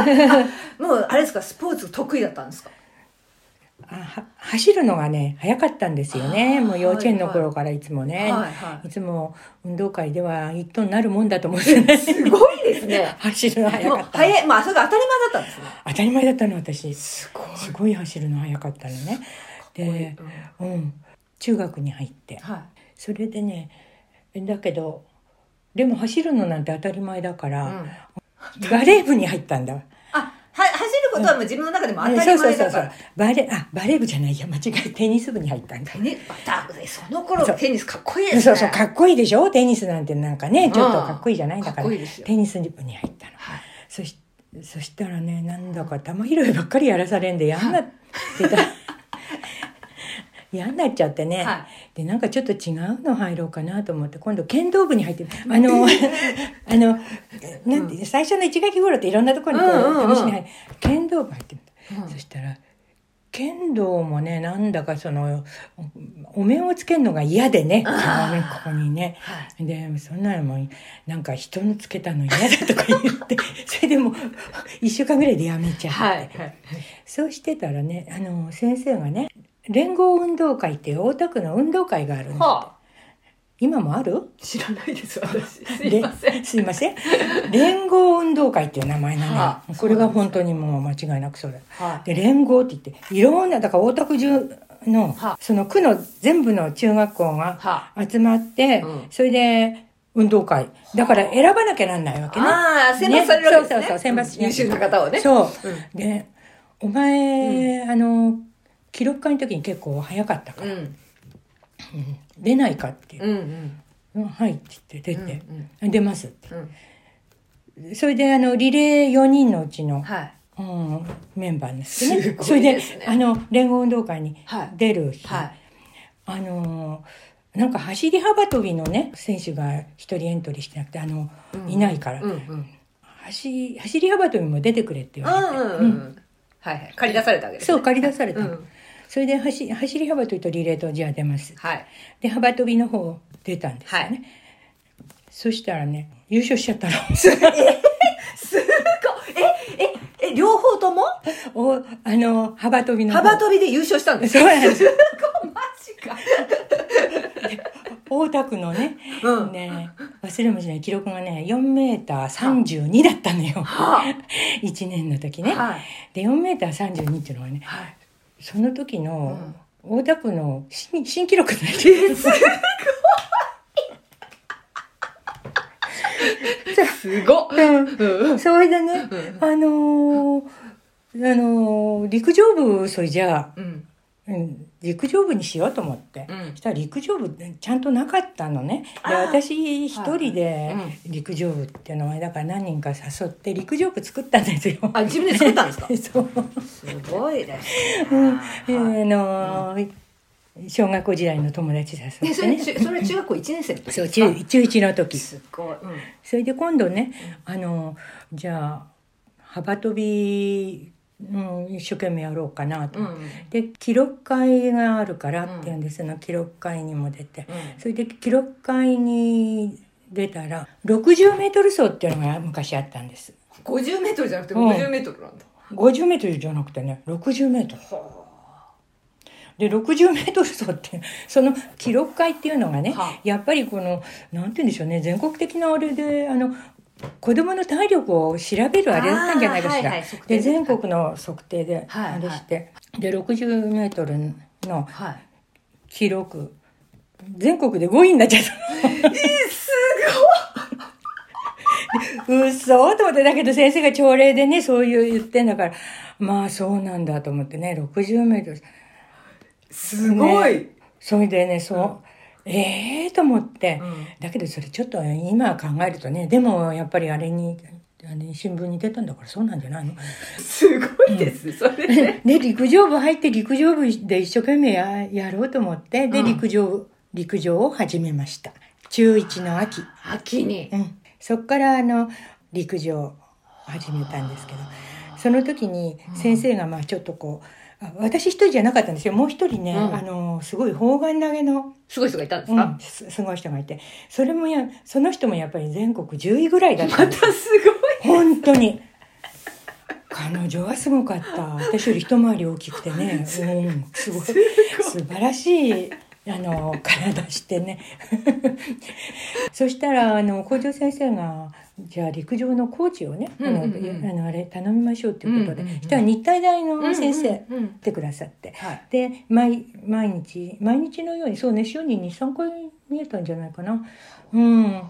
もうあれですか？スポーツ得意だったんですか？走るのがね早かったんですよね。もう幼稚園の頃からいつもね、はいはいい。つも運動会では一等になるもんだと思ってね。すごいですね。走るの早かった早いまあそれが当たり前だったんですね。当たり前だったの私。すごい。すごい走るの早かったのね。で、うん、中学に入って。はい。それでねだけどでも走るのなんて当たり前だから、うん。バレー部に入ったんだことはもう自分の中でも当たり前だから。バレーあバレー部じゃないや間違えテニス部に入ったんだ。テニだその頃テニスかっこいいですね。そうそうかっこいいでしょ？テニスなんてなんかねちょっとかっこいいじゃないんだかからっこいいですよ。テニス部に入ったの。はい。そしそしたらねなんだか玉拾いばっかりやらされんで嫌になってた嫌になっちゃってね、はでなんかちょっと違うの入ろうかなと思って今度剣道部に入って あの あのなんて、最初の一学期頃っていろんなところにこうんうんうん。う試しに入る。剣道部入ってみた、うん。そしたら剣道もねなんだかそのおお面をつけるのが嫌でね。ここにね。はでそんなのもなんか人のつけたの嫌だとか言って それでもう1週間ぐらいでやめちゃって、はいはい。そうしてたらねあの先生がね連合運動会って大田区の運動会があるんだは今もある？知らないです私。すいません。ですいません。連合運動会っていう名前なのよ、はあこれが本当にもう間違いなくそれ。はで連合って言っていろんなだから大田区中のはあ。その区の全部の中学校がは集まって、うん。それで運動会。だから選ばなきゃなんないわけね。ああ選抜されるわけですね。そうそうそう選抜し優秀な方をね。そう、うでお前、あの記録会の時に結構早かったから、うん。出ないかって、うんうん。うんはいって言って出て、うん出ますって。うん。それであのリレー4人のうちの、はい。うん、メンバーになってねすごいそれであの連合運動会にはい。出る日、はい。あのなんか走り幅跳びのね選手が一人エントリーしてなくてあの、うん。いないから、うんうん。走走り幅跳びも出てくれって言われて、うんうんうん。はいはい。借り出されたわけですね。そう借り出された。の、うんそれで走走り幅跳びとリレーとじゃあ出ます。はい。で幅跳びの方出たんですよね、はい。そしたらね優勝しちゃったの。すごい。えええ両方とも？おあの幅跳びの方。幅跳びで優勝したんです。そうなんです。すごいマジか。大田区のね、うん。ね忘れもしない記録がね4メーター32だったのよ。は1 年の時あね、はい。で4メーター32っていうのはねはいその時の大田区の新新記録になってるすごっ。うん。それでね、あのーあのー陸上部それじゃあ、うんうん、陸上部にしようと思って、うん。そしたら陸上部ちゃんとなかったのね。で私一人ではい。陸上部っていうのはだから何人か誘って陸上部作ったんですよ。あ自分で作ったんですか？すごいですうん。ねえーあのー小学校時代の友達誘ってね。でそれ中それ中学校一年生の時そう中中1の時。すごい、うん。それで今度ね、あのじゃあ幅跳び、うん、一生懸命やろうかなと、うん。で記録会があるからっていうんですの、記録会にも出て、うん。それで記録会に出たら60メートル走っていうのが昔あったんです。50メートルじゃなくてうん。50メートルなんだ、50メートルじゃなくてね60メートル。で60メートル走ってその記録会っていうのがね、はあ。やっぱりこのなんて言うんでしょうね。全国的なあれであの子供の体力を調べるあれだったんじゃないかしら。はいはいで全国の測定ではいあれして、で60メートルのはい記録全国で5位になっちゃった。えすうっそーと思って、だけど先生が朝礼でね、そういう言ってんだから、まあそうなんだと思ってね、60メートル。すごい、ねそれでね、そう、ええー、と思って、うん。だけどそれちょっと今考えるとね、でもやっぱりあれに、あれ新聞に出たんだからそうなんじゃないの？すごいです、それで。で、陸上部入って陸上部で一生懸命ややろうと思って、で、うん。陸上、陸上を始めました。中1の秋。秋に。うん。そっからあの、陸上を始めたんですけど、その時に先生がまあちょっとこう、あ私一人じゃなかったんですよ。もう一人ね、うん。あの、すごい砲丸投げの、すごい人がいたんですか、うん、すすごい人がいて、それもや、その人もやっぱり全国10位ぐらいだったまたすごい本当に。彼女はすごかった。私より一回り大きくてね、うん、すごい、素晴らしい、あの、体してね。そしたら、あの、校長先生が、じゃあ陸上のコーチをね、あの、うんうんうん。あのあれ頼みましょうっていうことで、うんうんうんそしたら日体大の先生、来てくださって。はい。で毎毎日毎日のようにそうね週に23回見えたんじゃないかな。うん。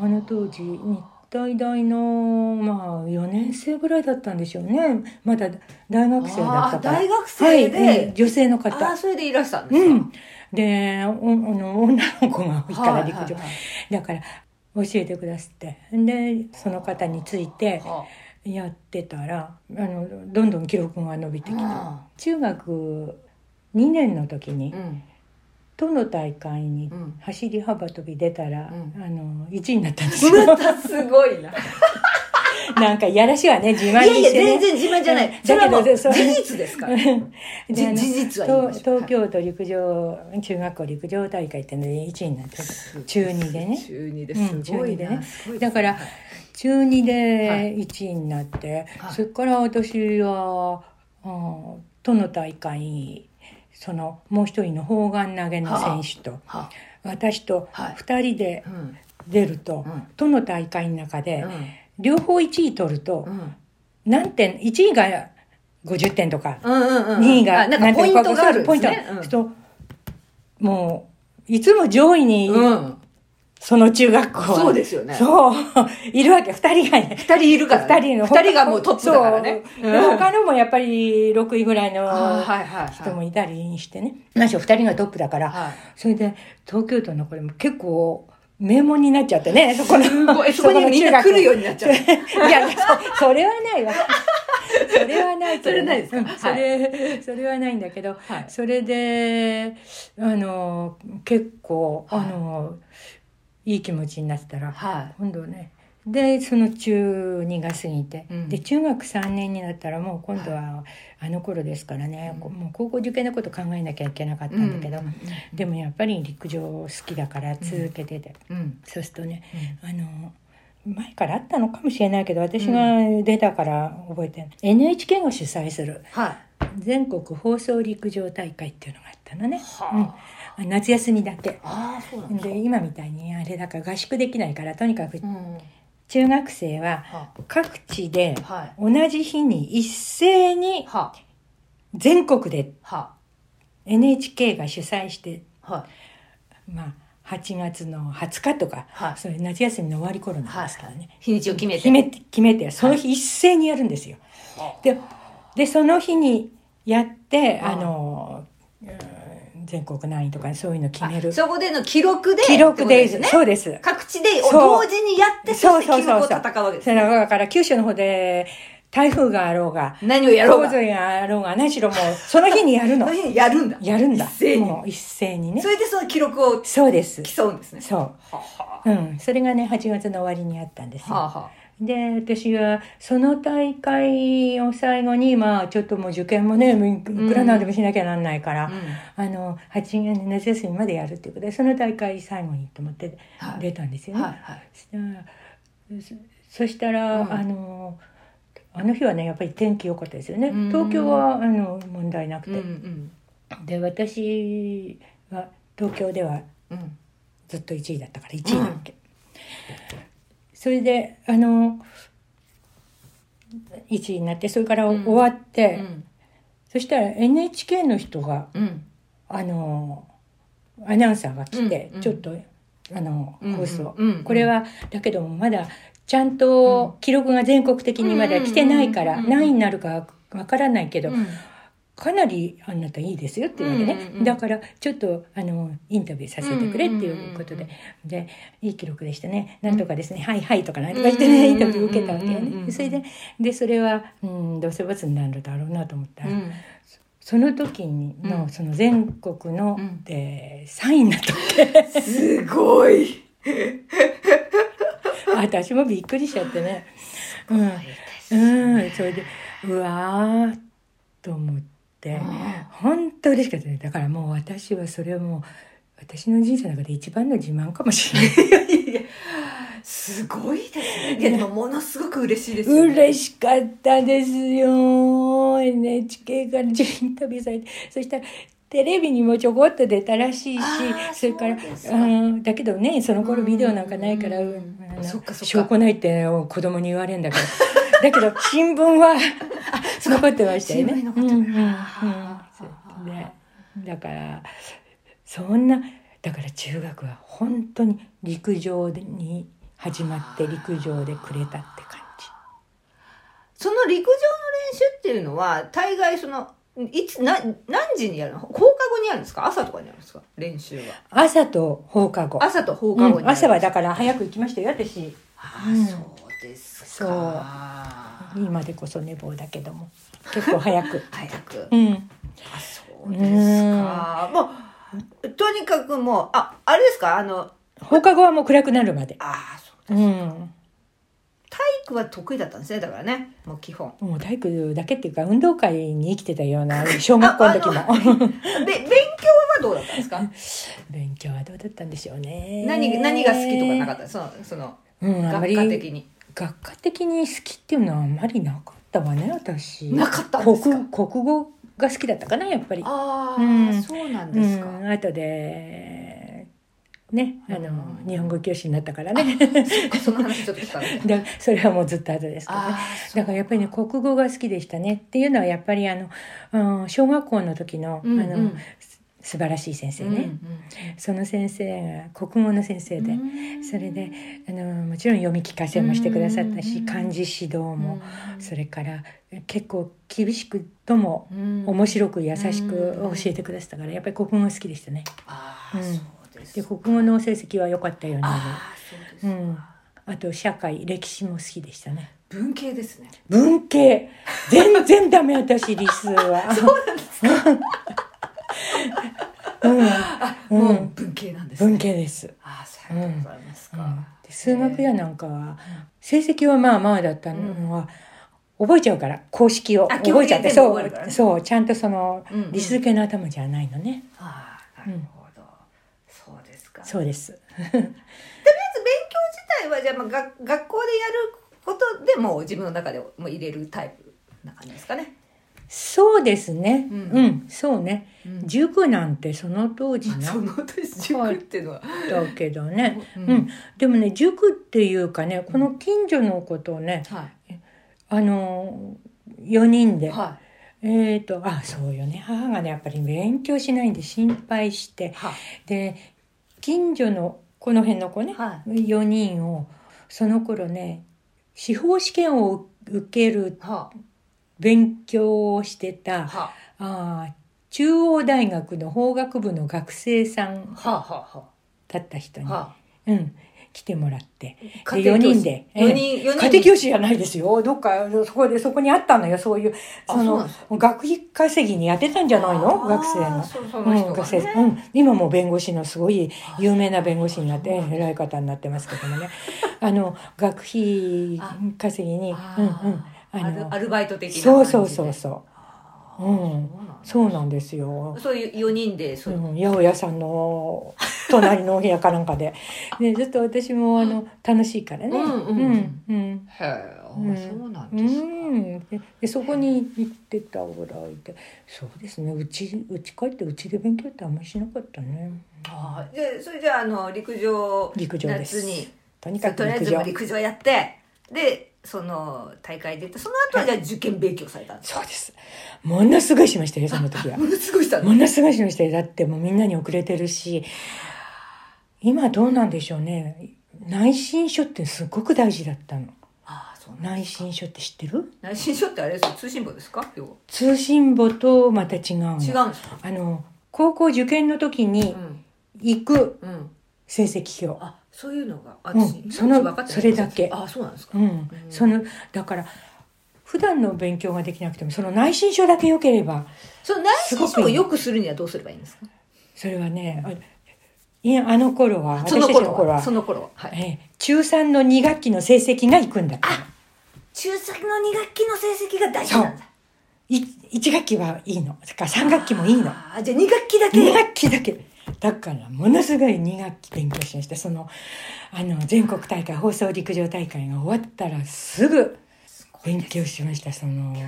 あの当時日体大のまあ4年生ぐらいだったんでしょうね。まだ大学生だったから。大学生で。はい。うん女性のああ方それでいらしたんですか、うんでおあの女の子が多いから陸上、はいはいはい。だから教えてくださって。でその方についてはやってたらあのどんどん記録が伸びてきてあ中学2年の時にうん。都の大会にうん。走り幅跳び出たら、うん。あの1位になったんですよ。またすごいな。なんかいやらしいわね自いやいや、慢にしてね。全然自慢じゃない。それだはもう事実ですから。事実は東東京都陸上中学校陸上大会っていうので1位になって中2でね。中二でうんすごい中二でね。な。すごいですだからはい。中2はで1位になって、はい。それから私は、うん都の大会にそのもう一人の砲丸投げの選手と、は私とはい。2人でうん。出ると、うん。都の大会の中で、うん両方1位取ると、うん。何点1位が50点とか、うんうんうん。2位があなんかポイントがあるんもういつも上位に、うん。その中学校は。そうですよね。そう。いるわけ。2人がね。二人いるからね。二人の二人がもうトップだからね。そう。で他のもやっぱり6位ぐらいの。人もいたりしてね。何しろ2人がトップだから、はい。それで東京都のこれも結構名門になっちゃってねそこの。すごい。そこにみんな来るようになっちゃう。いやそそれはないわ。それはないけどそれないですか？うんそれ、それはないんだけど、はい。それであの結構、はい。あのいい気持ちになってたら、は今度ねでその中2が過ぎて、うん。で中学3年になったらもう今度はあの頃ですからね、こもう高校受験のこと考えなきゃいけなかったい。んだけど、うんでもやっぱり陸上好きだから続けてて、うん。そうするとねあの前からあったのかもしれないけど私が出たから覚えてる、NHK が主催する。はい。全国放送陸上大会っていうのがあったのね、はうん、夏休みだけ。ああ、そうなんで今みたいにあれだから合宿できないからとにかくうん。中学生はは各地ではい。同じ日に一斉には全国では NHK が主催してはい。まあ8月の20日とか、はい。それ夏休みの終わり頃なんですからね、日にちを決めて。決めて決めてその日一斉にやるんですよ。ででその日にやってあ。あの、うん全国何位とかそういうの決めるあそこでの記録で記録でねそうです。各地で同時にやってそそうそうそう。戦うわけですそれだから九州の方で台風があろうが、何をやろうが洪水があろうが、何しろもうその日にやるの その。日にやるんだやるんだ。一斉にもう一斉にねそ。れでその記録をそうです。競うんですねそう。ははうん。それがね、8月の終わりにあったんですよ。ははで私はその大会を最後にまあちょっともう受験もねいくらなんでもしなきゃなんないから、あの8月夏休みまでやるっていうことでその大会最後にと思ってはい。出たんですよね。はいはい。そしたらそそしたら、うん。あのあの日はねやっぱり天気良かったですよね。うん。東京はあの問題なくうんうて、ん。で私は東京ではうん。ずっと1位だったから1位だっけ、それであの1位になってそれからうん。終わって、うん。そしたら NHK の人がうん。あのアナウンサーが来て、うんうん。ちょっとあのうん放送、うんうん。これはだけどもまだちゃんと記録が全国的にまだ来てないから、うんうんうん。何位になるかわからないけど、うんかなりあなたいいですよっていうわけね、うんうんうん。だからちょっとあのインタビューさせてくれっていうことで、うんでいい記録でしたね。なんとかですね、はいはいとかなんとか言ってね、インタビュー受けたわけようんうんうんうん。ねそれででそれは、うん、どうせ罰になるだろうなと思ったら、うん。その時にの、うん。その全国の、うん。えー3位になったわけ？すごい。私もびっくりしちゃってね。うん。ですうん、それでうわーと思って本当嬉しかったね。だからもう私はそれはもう私の人生の中で一番の自慢かもしれない。いやいやすごいですね。いやでもものすごく嬉しいですよね。嬉しかったですよ。NHK からインタビューされて。そしたらテレビにもちょこっと出たらしいしそれからそうんだけどねその頃ビデオなんかないから、証拠ないって子供に言われるんだけど だけど新聞は残ってましたよね。新聞に残ってる。うんうんうん。あーでだからそんなだから中学は本当に陸上に始まって陸上でくれたって感じ。その陸上の練習っていうのは大概そのいつな何時にやるの？放課後にやるんですか？朝とかにやるんですか？練習は。朝と放課後。朝と放課後にうん。朝はだから早く行きましたよ私。うん。ああそうですか今でこそ寝坊だけども。結構早く。早く。うん。あそうですか。もうとにかくもうああれですか？あの放課後はもう暗くなるまで。ああそうですうん。体育は得意だったんですねだからね。もう基本。もう体育だけっていうか運動会に生きてたような小学校の時も。あで 勉強はどうだったんですか？勉強はどうだったんでしょうね。何何が好きとかなかった？そのそのうん学り科的に学科的に好きっていうのはあんまりなかったわね私。なかったんですか？国国語が好きだったかなやっぱり。ああ、うん。そうなんうですか、ん。後でねあの、うん。日本語教師になったからね。その話ちょっとしたんで。でそれはもうずっと後ですけどねだからやっぱりね国語が好きでしたねっていうのはやっぱりあの、うん、小学校の時の,、あの素晴らしい先生ね、その先生が国語の先生で、それであのもちろん読み聞かせもしてくださったし、うん。漢字指導も、うん。それから結構厳しくともうん。面白く優しくうん。教えてくださったからやっぱり国語が好きでしたね。あで国語の成績は良かったように。思あ。うん。あと社会歴史も好きでしたね。文系ですね。文系。全然ダメ私理数は。そうなんですか。うん、うんもう文系なんです、ね、文系です。ああさようでございますか、うん。で数学やなんかは成績はまあまあだったのは、覚えちゃうから公式をあ覚えちゃってそうそうちゃんとそのうんうん。理数系の頭じゃないのね、ああなるほど、そうですか。そうです。とりあえず勉強自体はじゃあまあが学校でやることでもう自分の中でもう入れるタイプな感じですかね。そうですね。ううん。ん、そうね。うん。塾なんてその当時な。その年塾っていうのは、だけどね、ううん。んでもね塾っていうかねこの近所のことをねはあの4人で、い。はえっ、とあそうよね。母がねやっぱり勉強しないんで心配して。はで近所のこの辺の子ね、は4人をその頃ね司法試験を受けるは勉強をしてたは。あー中央大学の法学部の学生さんだった人に、はうん、来てもらって。で4家庭教師。人で四人ええ。四人家庭教師じゃないですよ。どっかそこでそこにあったのよ。そういうあその学費稼ぎにやってたんじゃないの？学生の。そうそうん、の人が学生ねうん、今も弁護士のすごい有名な弁護士になって偉い方になってますけどもね。あの学費稼ぎにあうんうん。ーアルアルバイト的なそう感じで。そうそうそうう。んそうなんですよ。そういう4人でそう。いううん、八百屋さんの隣のお部屋かなんかで、ね、ずっと私もあの楽しいからね。うんうんうん。うんへえあうんそうなんうですか。ん。ででそこに行ってたぐらいで。そうですね。うちうち帰ってうちで勉強ってあんまりしなかったね。あーでそれじゃああの陸上陸上です。夏に。とにかくとりあえ陸上ず陸上やって。でその大会出てその後はじゃあ受験勉強されたんですそうです。ものすごいしましたよその時は。ものすごいしたものすごいしましたよ。だってもうみんなに遅れてるし。今どうなんでしょうね。内申書ってすごく大事だったの。ああそう内申書って知ってる？内申書ってあれですよ。通信簿ですか？要は。通信簿とまた違うの違うんですか？あの高校受験の時にうん。行くうん。成績表。あそういうのがあうん私そのそれだけ。あそうなんですか。うん、そのだから普段の勉強ができなくてもその内申書だけ良ければその内申書をよくするにはどうすればいいんですか？それはねあいやあの頃はその私たちの頃はその頃は。はい。ええ中3の2学期の成績がいくんだった。中3の2学期の成績が大事なんだ。い1学期はいいの。それから3学期もいいの。あーじゃあ2学期だけ。2学期だけだからものすごい2学期勉強しました。そのあの全国大会放送陸上大会が終わったらすぐ勉強しました。そのどうん。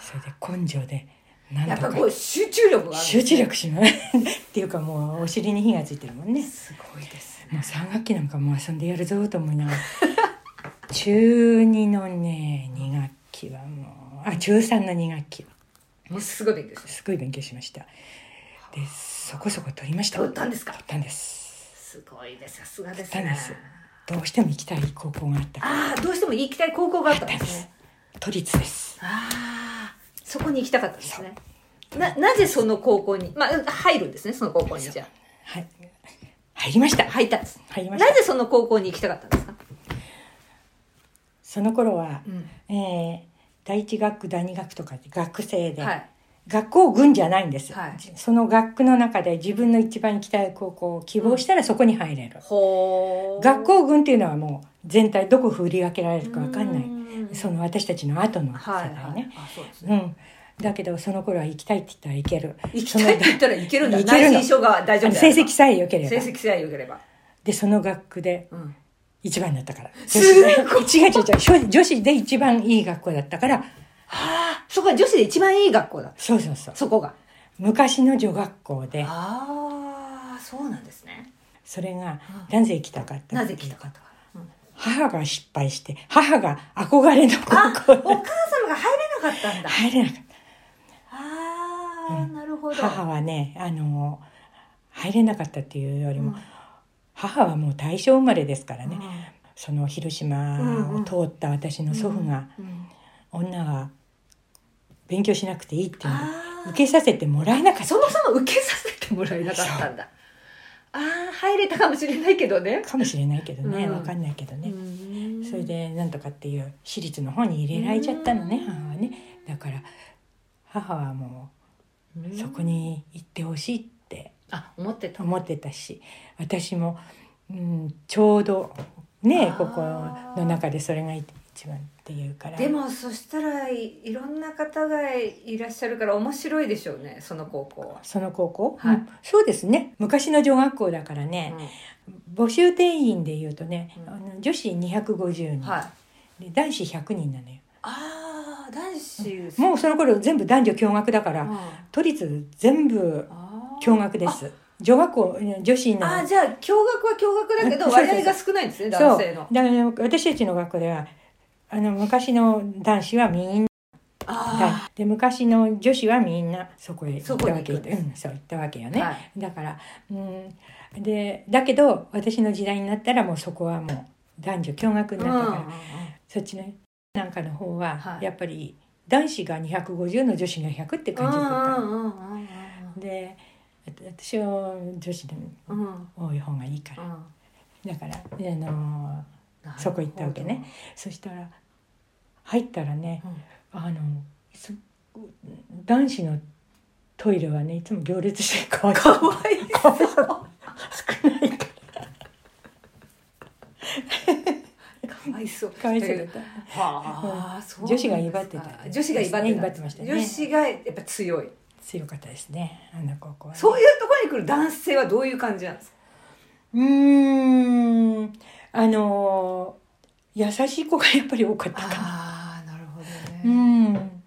それで根性でなんとか。こう集中力が集中力しますっていうかもうお尻に火がついてるもんね。すごいですもう3学期なんかもう遊んでやるぞと思いながら。中2のね2学期はもうあ中3の2学期もうすごい勉強してすごい勉強しました。でそこそこ取りました。取ったんですか？取ったんです。すごいですさすがですね。取ったんです。どうしても行きたい高校があったああどうしても行きたい高校があったんですね。都立です。ああそこに行きたかったんですね。ななぜその高校にまあ入るんですねその高校にじゃはい。入りました。あ入ったんです。入りました。なぜその高校に行きたかったんですか、その頃は、うん。えー第一学区第二学区とかって学生で、はい。学校軍じゃないんです、はい。その学区の中で自分の一番行きたい高校を希望したらそこに入れる、ほー。学校軍っていうのはもう全体どこ振り分けられるか分かんない。うん。その私たちの後の世はいはい。代ね、うん。だけどその頃は行きたいって言ったら行ける。行きたいって言ったらいけるんだ。行けるの内申書が大丈夫成績さえ良ければ。成績さえ良ければ、でその学区でうん、一番だったから。す女子で違う違う違う女子で一番いい学校だったから。ああそこは女子で一番いい学校だそうそうそう。そこが。昔の女学校で。ああそうなんですね。それがなぜ行きたかったなぜ来たかとか、うん。母が失敗して母が憧れのあ高校お母様が入れなかったんだ。入れなかっああ、なるほど。た母はねあの入れなかったっていうよりも、うん母はもう大正生まれですからね、うん。その広島を通った私の祖父が、うん女は勉強しなくていいっていうの受けさせてもらえなかった。そもそも受けさせてもらえなかったんだ。ああ入れたかもしれないけどね。かもしれないけどね、うん。わかんないけどね、うん。それでなんとかっていう私立の方に入れられちゃったのね、うん。母はね。だから母はもううん。そこに行ってほしいってあ思ってた。思ってたし私も、うん、ちょうどねここの中でそれが一番っていうから。でもそしたらいいろんな方がいらっしゃるから面白いでしょうねその高校は、その高校、はい。うんそうですね。昔の女学校だからね、募集定員でいうとね、女子250人、はい。で男子100人なのよ。ああ男子もうその頃全部男女共学だから、うん。都立全部共学です。女学校女子の。あーじゃあ共学は共学だけど割合が少ないんですねそう男性の。だから私たちの学校ではあの昔の男子はみんな。あで昔の女子はみんなそこへ行ったわけ。うん、そう行ったわけよね、はい。だから、うん、でだけど私の時代になったらもうそこはもう男女共学になったから、そっちのなんかの方ははい。やっぱり男子が250の女子が100って感じだった、で私は女子でも多い方がいいから。だから、あのそこ行ったわけね。そしたら入ったらねあのす男子のトイレはねいつも行列してかわいかわいい。少ない。かかわいそう。かわいそう。だった。はあ、女子が威張ってた。女子が威張ってた。威張ってましたね。女子がやっぱ強い強かったですね。あの高校はね、そういうところに来る男性はどういう感じなんですか？うーん。あの優しい子がやっぱり多かったかな。ああなるほどね。うん。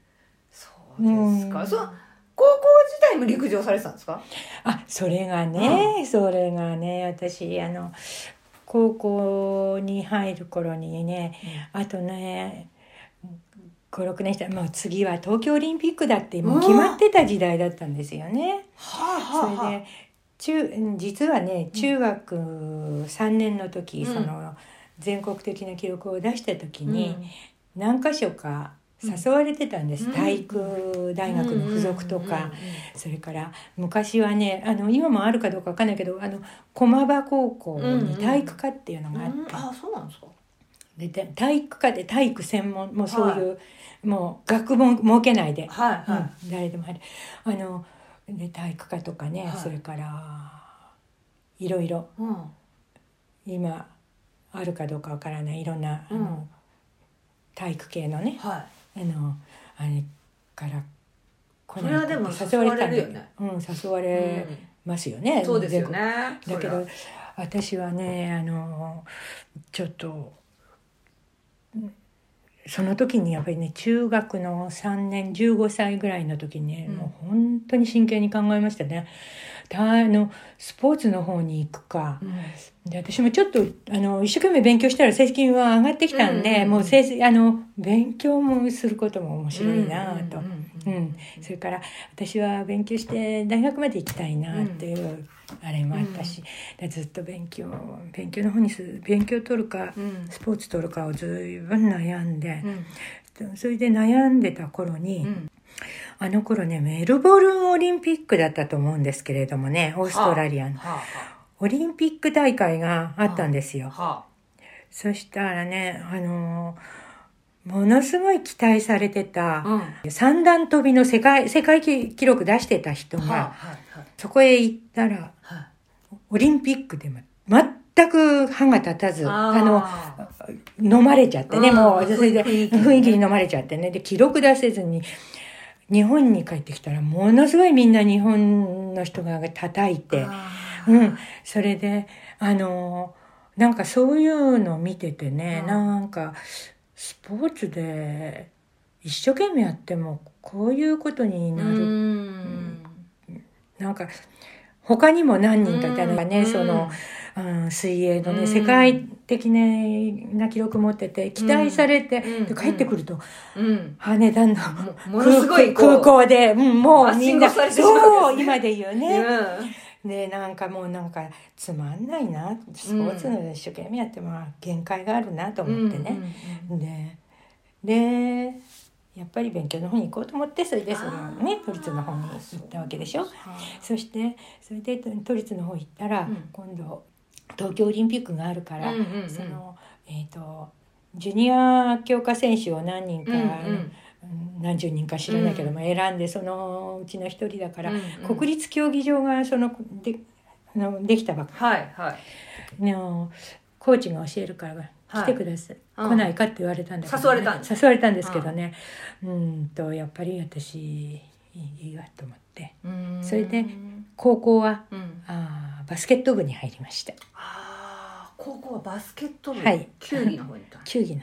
そうですか。うん。そう高校時代も陸上されてたんですか？あそれがね、それがね私あの高校に入る頃にねあとね56年したらもう次は東京オリンピックだってもう決まってた時代だったんですよね。はそれで中実はね中学3年の時、うん。その全国的な記録を出した時に、に何箇所か誘われてたんです、うん。体育大学の付属とか、それから昔はねあの今もあるかどうかわかんないけどあの駒場高校に体育科っていうのがあって、あそうなんですか。でで体育科で体育専門もうそういう、もう学問設けないで、はいはうん、誰でも入るあので体育科とかね、はい。それからいろいろいうん。今あるかどうかわからないいろんな、あうん。の体育系のね。はあのあれから来それはでも誘われたんだうん誘わいれますよね、そうですよね。だけど私はねあのちょっとうんその時にやっぱりね中学の3年15歳ぐらいの時にね、うん。もう本当に真剣に考えましたね。たあのスポーツの方に行くか、で私もちょっとあの一生懸命勉強したら成績は上がってきたんで、うんうんうん。もう成績あの勉強もすることも面白いなと、うんそれから私は勉強して大学まで行きたいなっていうあれもあったし、でずっと勉強勉強の方にする勉強取るかうん。スポーツ取るかをずいぶん悩んでう、ん。それで悩んでた頃に、うん。あの頃ねメルボルンオリンピックだったと思うんですけれどもねオーストラリアの。はオリンピック大会があったんですよ。あはそしたらねあのものすごい期待されてた、あうん。三段跳びの世界世界記録出してた人が、はいはいそこへ行ったらはい。オリンピックでも全く歯が立たずあのあ飲まれちゃってね、うん。もうそれで雰囲気に飲まれちゃってね。で記録出せずに日本に帰ってきたらものすごいみんな日本の人が叩いて、あうん、それであのなんかそういうのを見ててね、うん。なんかスポーツで一生懸命やってもこういうことになる、うん。なんか他にも何人かいたのがね、うん。その、うん、水泳のね、うん。世界的な記録持ってて期待されて、うん。で帰ってくるとうん。羽田のもものすごいこう空港で、うん、もうみんなそう今で言うね、うんでなんかもうなんかつまんないなスポーツ一生懸命やっても限界があるなと思ってね、ででやっぱり勉強の方に行こうと思ってそれでそれをね都立の方に行ったわけでしょ。そしてそれで都立の方行ったら、うん今度東京オリンピックがあるから、うんうんうん。そのえっ、とジュニア強化選手を何人か、うんうんうん何十人か知らないけども、選んでそのうちの一人だから、国立競技場がそのであのできたばっか。はいはい。コーチが教えるからはい。来てください、うん。来ないかって言われたんだけどね、誘われたん？です誘われたんですけどね。うんとやっぱり私いいいいわと思って。うん。それで高校はうん。あーバスケット部に入りました。高校はバスケット部はい。球技の方に行った球技の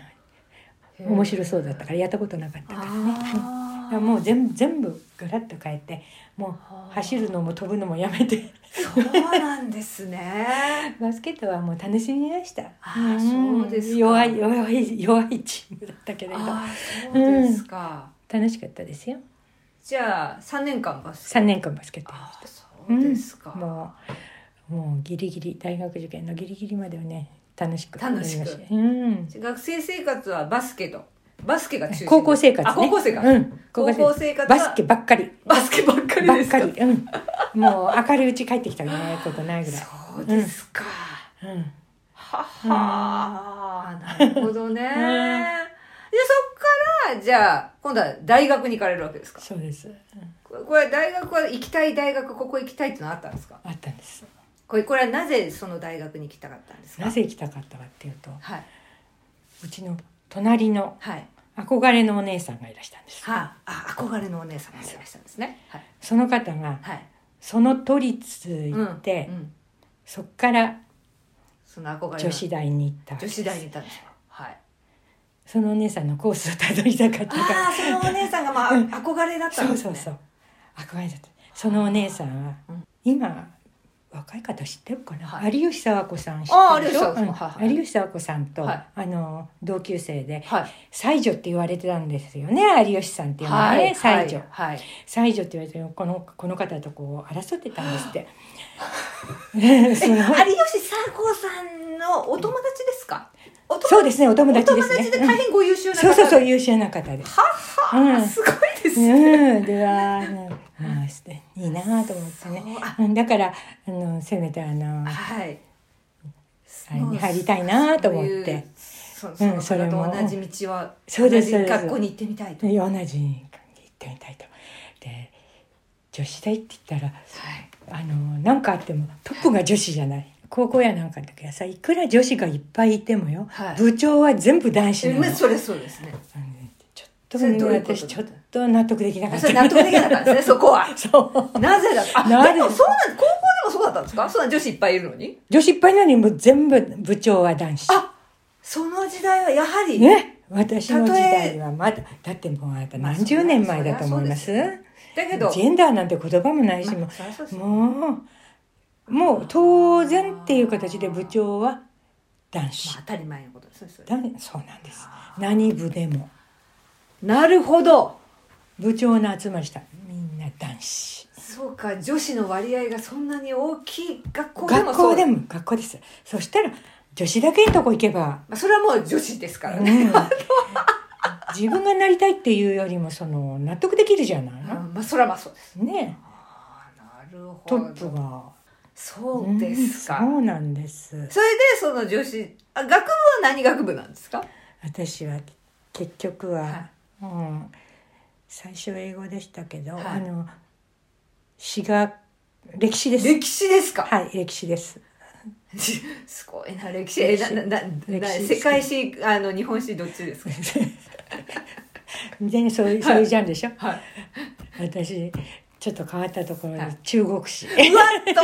面白そうだったからやったことなかったからね。もう全部全部ガラッと変えてもう走るのも飛ぶのもやめて。そうなんですね。バスケットはもう楽しみました。あーそうですか。弱い弱い弱いチームだったけれど。そうですか、楽しかったですよ。じゃあ3年間バスケ。3年間バスケットそうですか、もうもうギリギリ大学受験のギリギリまではね楽しく楽しく。う。ん。学生生活はバスケと。バスケが中心高校生活ね。あ高校生活、うん。高校生活。はバスケばっかり。バスケばっかりばっですか？かり。うん。もう明るいうち帰ってきたねことないぐらい。そうですか、うん。はは。なるほどね、でそっからじゃあ今度は大学に行かれるわけですか？そうです、うん。これ大学は行きたい大学ここ行きたいってのはあったんですか？あったんですこれこれはなぜその大学に行きたかったんですか？なぜ行きたかったかっていうとはい。うちの隣のはい。憧れのお姉さんがいらしたんですはあ、あ憧れのお姉さんがいらしたんですね。はい。その方がはい。その都立行って、うんうん。そっからその憧れの女子大に行った女子大に行ったんですよ。はい。そのお姉さんのコースをたどりたかったから。ああそのお姉さんがまあ憧れだったんですね。そうそうそう。憧れだった。そのお姉さんは、うん。今若い方知ってるかな、はい。有吉佐和子さん知あってる？でしょ有吉佐和子さん。うん。はいはい有吉佐和子さんと、はい。あの同級生ではい。才女って言われてたんですよね有吉さんっていうのはね、はい才女、はい。才女って言われてこのこの方とこう争ってたんですって。有吉佐和子さんのお友達ですか？そうですねお友達ですね。お友達で大変ご優秀な方そうそうそうで優秀な方です。はは、うん。すごいですね、うん、では、あの、まあ、していいなと思ってね。だから、あの、せめて、あの、はい。あれに入りたいなと思って。そうんそれも。同じ道はそうです同じ学校に行ってみたいと。で同じに行ってみたいと。で、女子大って言ったら、あの、なんかあっても、トップが女子じゃない。高校やなんかの時はさ、いくら女子がいっぱいいてもよ、はい。部長は全部男子なの。はい、それそうですね。ちょっとと納得できなかった。納得できなかったんですね そこは。そう。なぜだ？あなぜでもそうなん高校でもそうだったんですか？そんな女子いっぱいいるのに？女子いっぱいなのにもう全部部長は男子。あその時代はやはり、ね。私の時代はまだだってもうあなたまあ何十年前だと思います,、そりゃそうだけどジェンダーなんて言葉もないし、まあもうもう当然っていう形で部長は男子。まあ、当たり前のことですそうなんです。何部でも。なるほど部長の集まりした。みんな男子。そうか女子の割合がそんなに大きい学校でも学そう。校でも学校です。そしたら女子だけのとこ行けば、まあ、それはもう女子ですからうね、ん、自分がなりたいっていうよりもその納得できるじゃない？うんの、まあそれはまあそうです。ね。なるほトどップが。そうですか、うんそうなんです。それでその女子あ学部は何学部なんですか？私は結局は、はい。うん、最初英語でしたけど、はい。あの詩が歴史です。歴史ですか、はい歴史です。すごいな歴史。えななな史。世界史あの日本史どっちですか？全然そういうそういうジャンルでしょ、はい。私ちょっと変わったところで、はい。中国史。うわっと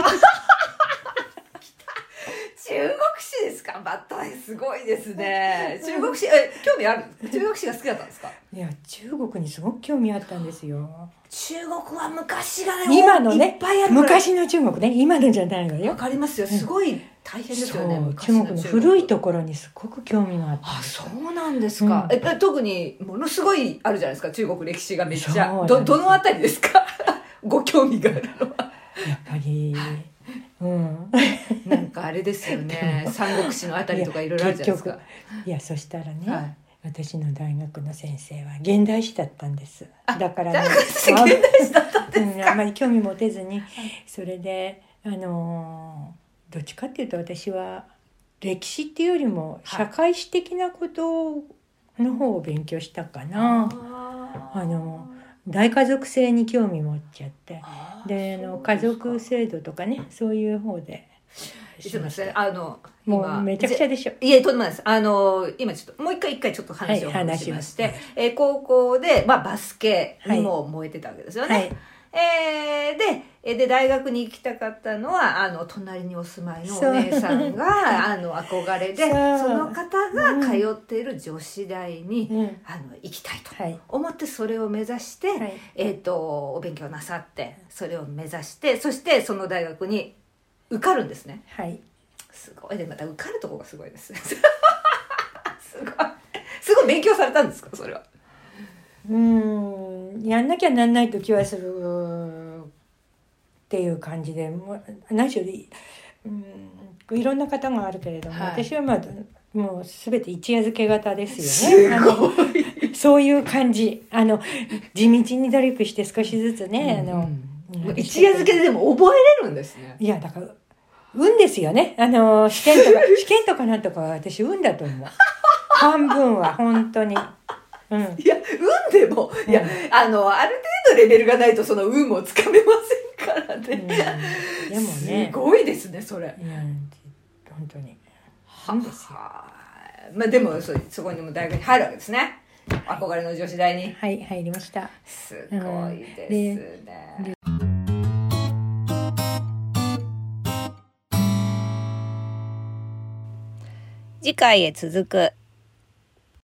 中国史ですか？バッタイすごいですね。中国史え興味ある？中国史が好きだったんですか？いや中国にすごく興味あったんですよ。中国は昔がねい今のねっぱいある。昔の中国ね今のじゃないのわよかりますよ。すごい大変ですよね昔中国。の古いとこころにすごく興味があった。んあそうなんですか、え特にものすごいあるじゃないですか？中国歴史がめっちゃ。どどのあたりですか？ご興味があるのは。やっぱりうん。なんかあれですよね。三国志のあたりとかいろいろあるじゃないですか。いやそしたらね、はい。私の大学の先生は現代史だったんです。だから大学生現代史だったんですうん、あんまり興味持てずにそれであのーどっちかっていうと私は歴史っていうよりもはい。社会史的なことの方を勉強したかな、あの大家族制に興味持っちゃって。であの家族制度とかねそういう方で。すい。ませんあのも今うめちゃくちゃでしょ。いえ、とんでもないです。あの、今ちょっと、もう一回一回ちょっと話をはい戻しまして、話しえー高校で、まあ、バスケにも燃えてたわけですよね。はい。えーで、えーで、大学に行きたかったのは、あの、隣にお住まいのお姉さんが、あの、憧れで、その方が通っている女子大に、うん。あの、行きたいとはい。思って、それを目指して、はい。えっ、と、お勉強なさって、それを目指して、そしてその大学に受かるんですね。はい。すごい。でまた受かるとこがすごいです。すごい。すごい勉強されたんですか？それはうん。やんなきゃなんないと気はするっていう感じでもう何しろうんいろんな方があるけれども、はい。私はまあもう全て一夜漬け型ですよね。あのそういう感じ。あの地道に努力して少しずつね、あのうん。一夜漬けででも覚えれるんですね。いやだから運ですよね。あの試験とか試験とかなんとかは私運だと思う。半分は本当に。うんいや、運でも、いや、あの、ある程度レベルがないとその運もつかめませんからうんね。でもねすごいですね、それ。いや本当にはまあでもそ、そこにも大学に入るわけですね。憧れの女子大に。はい入りましたすごいですね。次回へ続く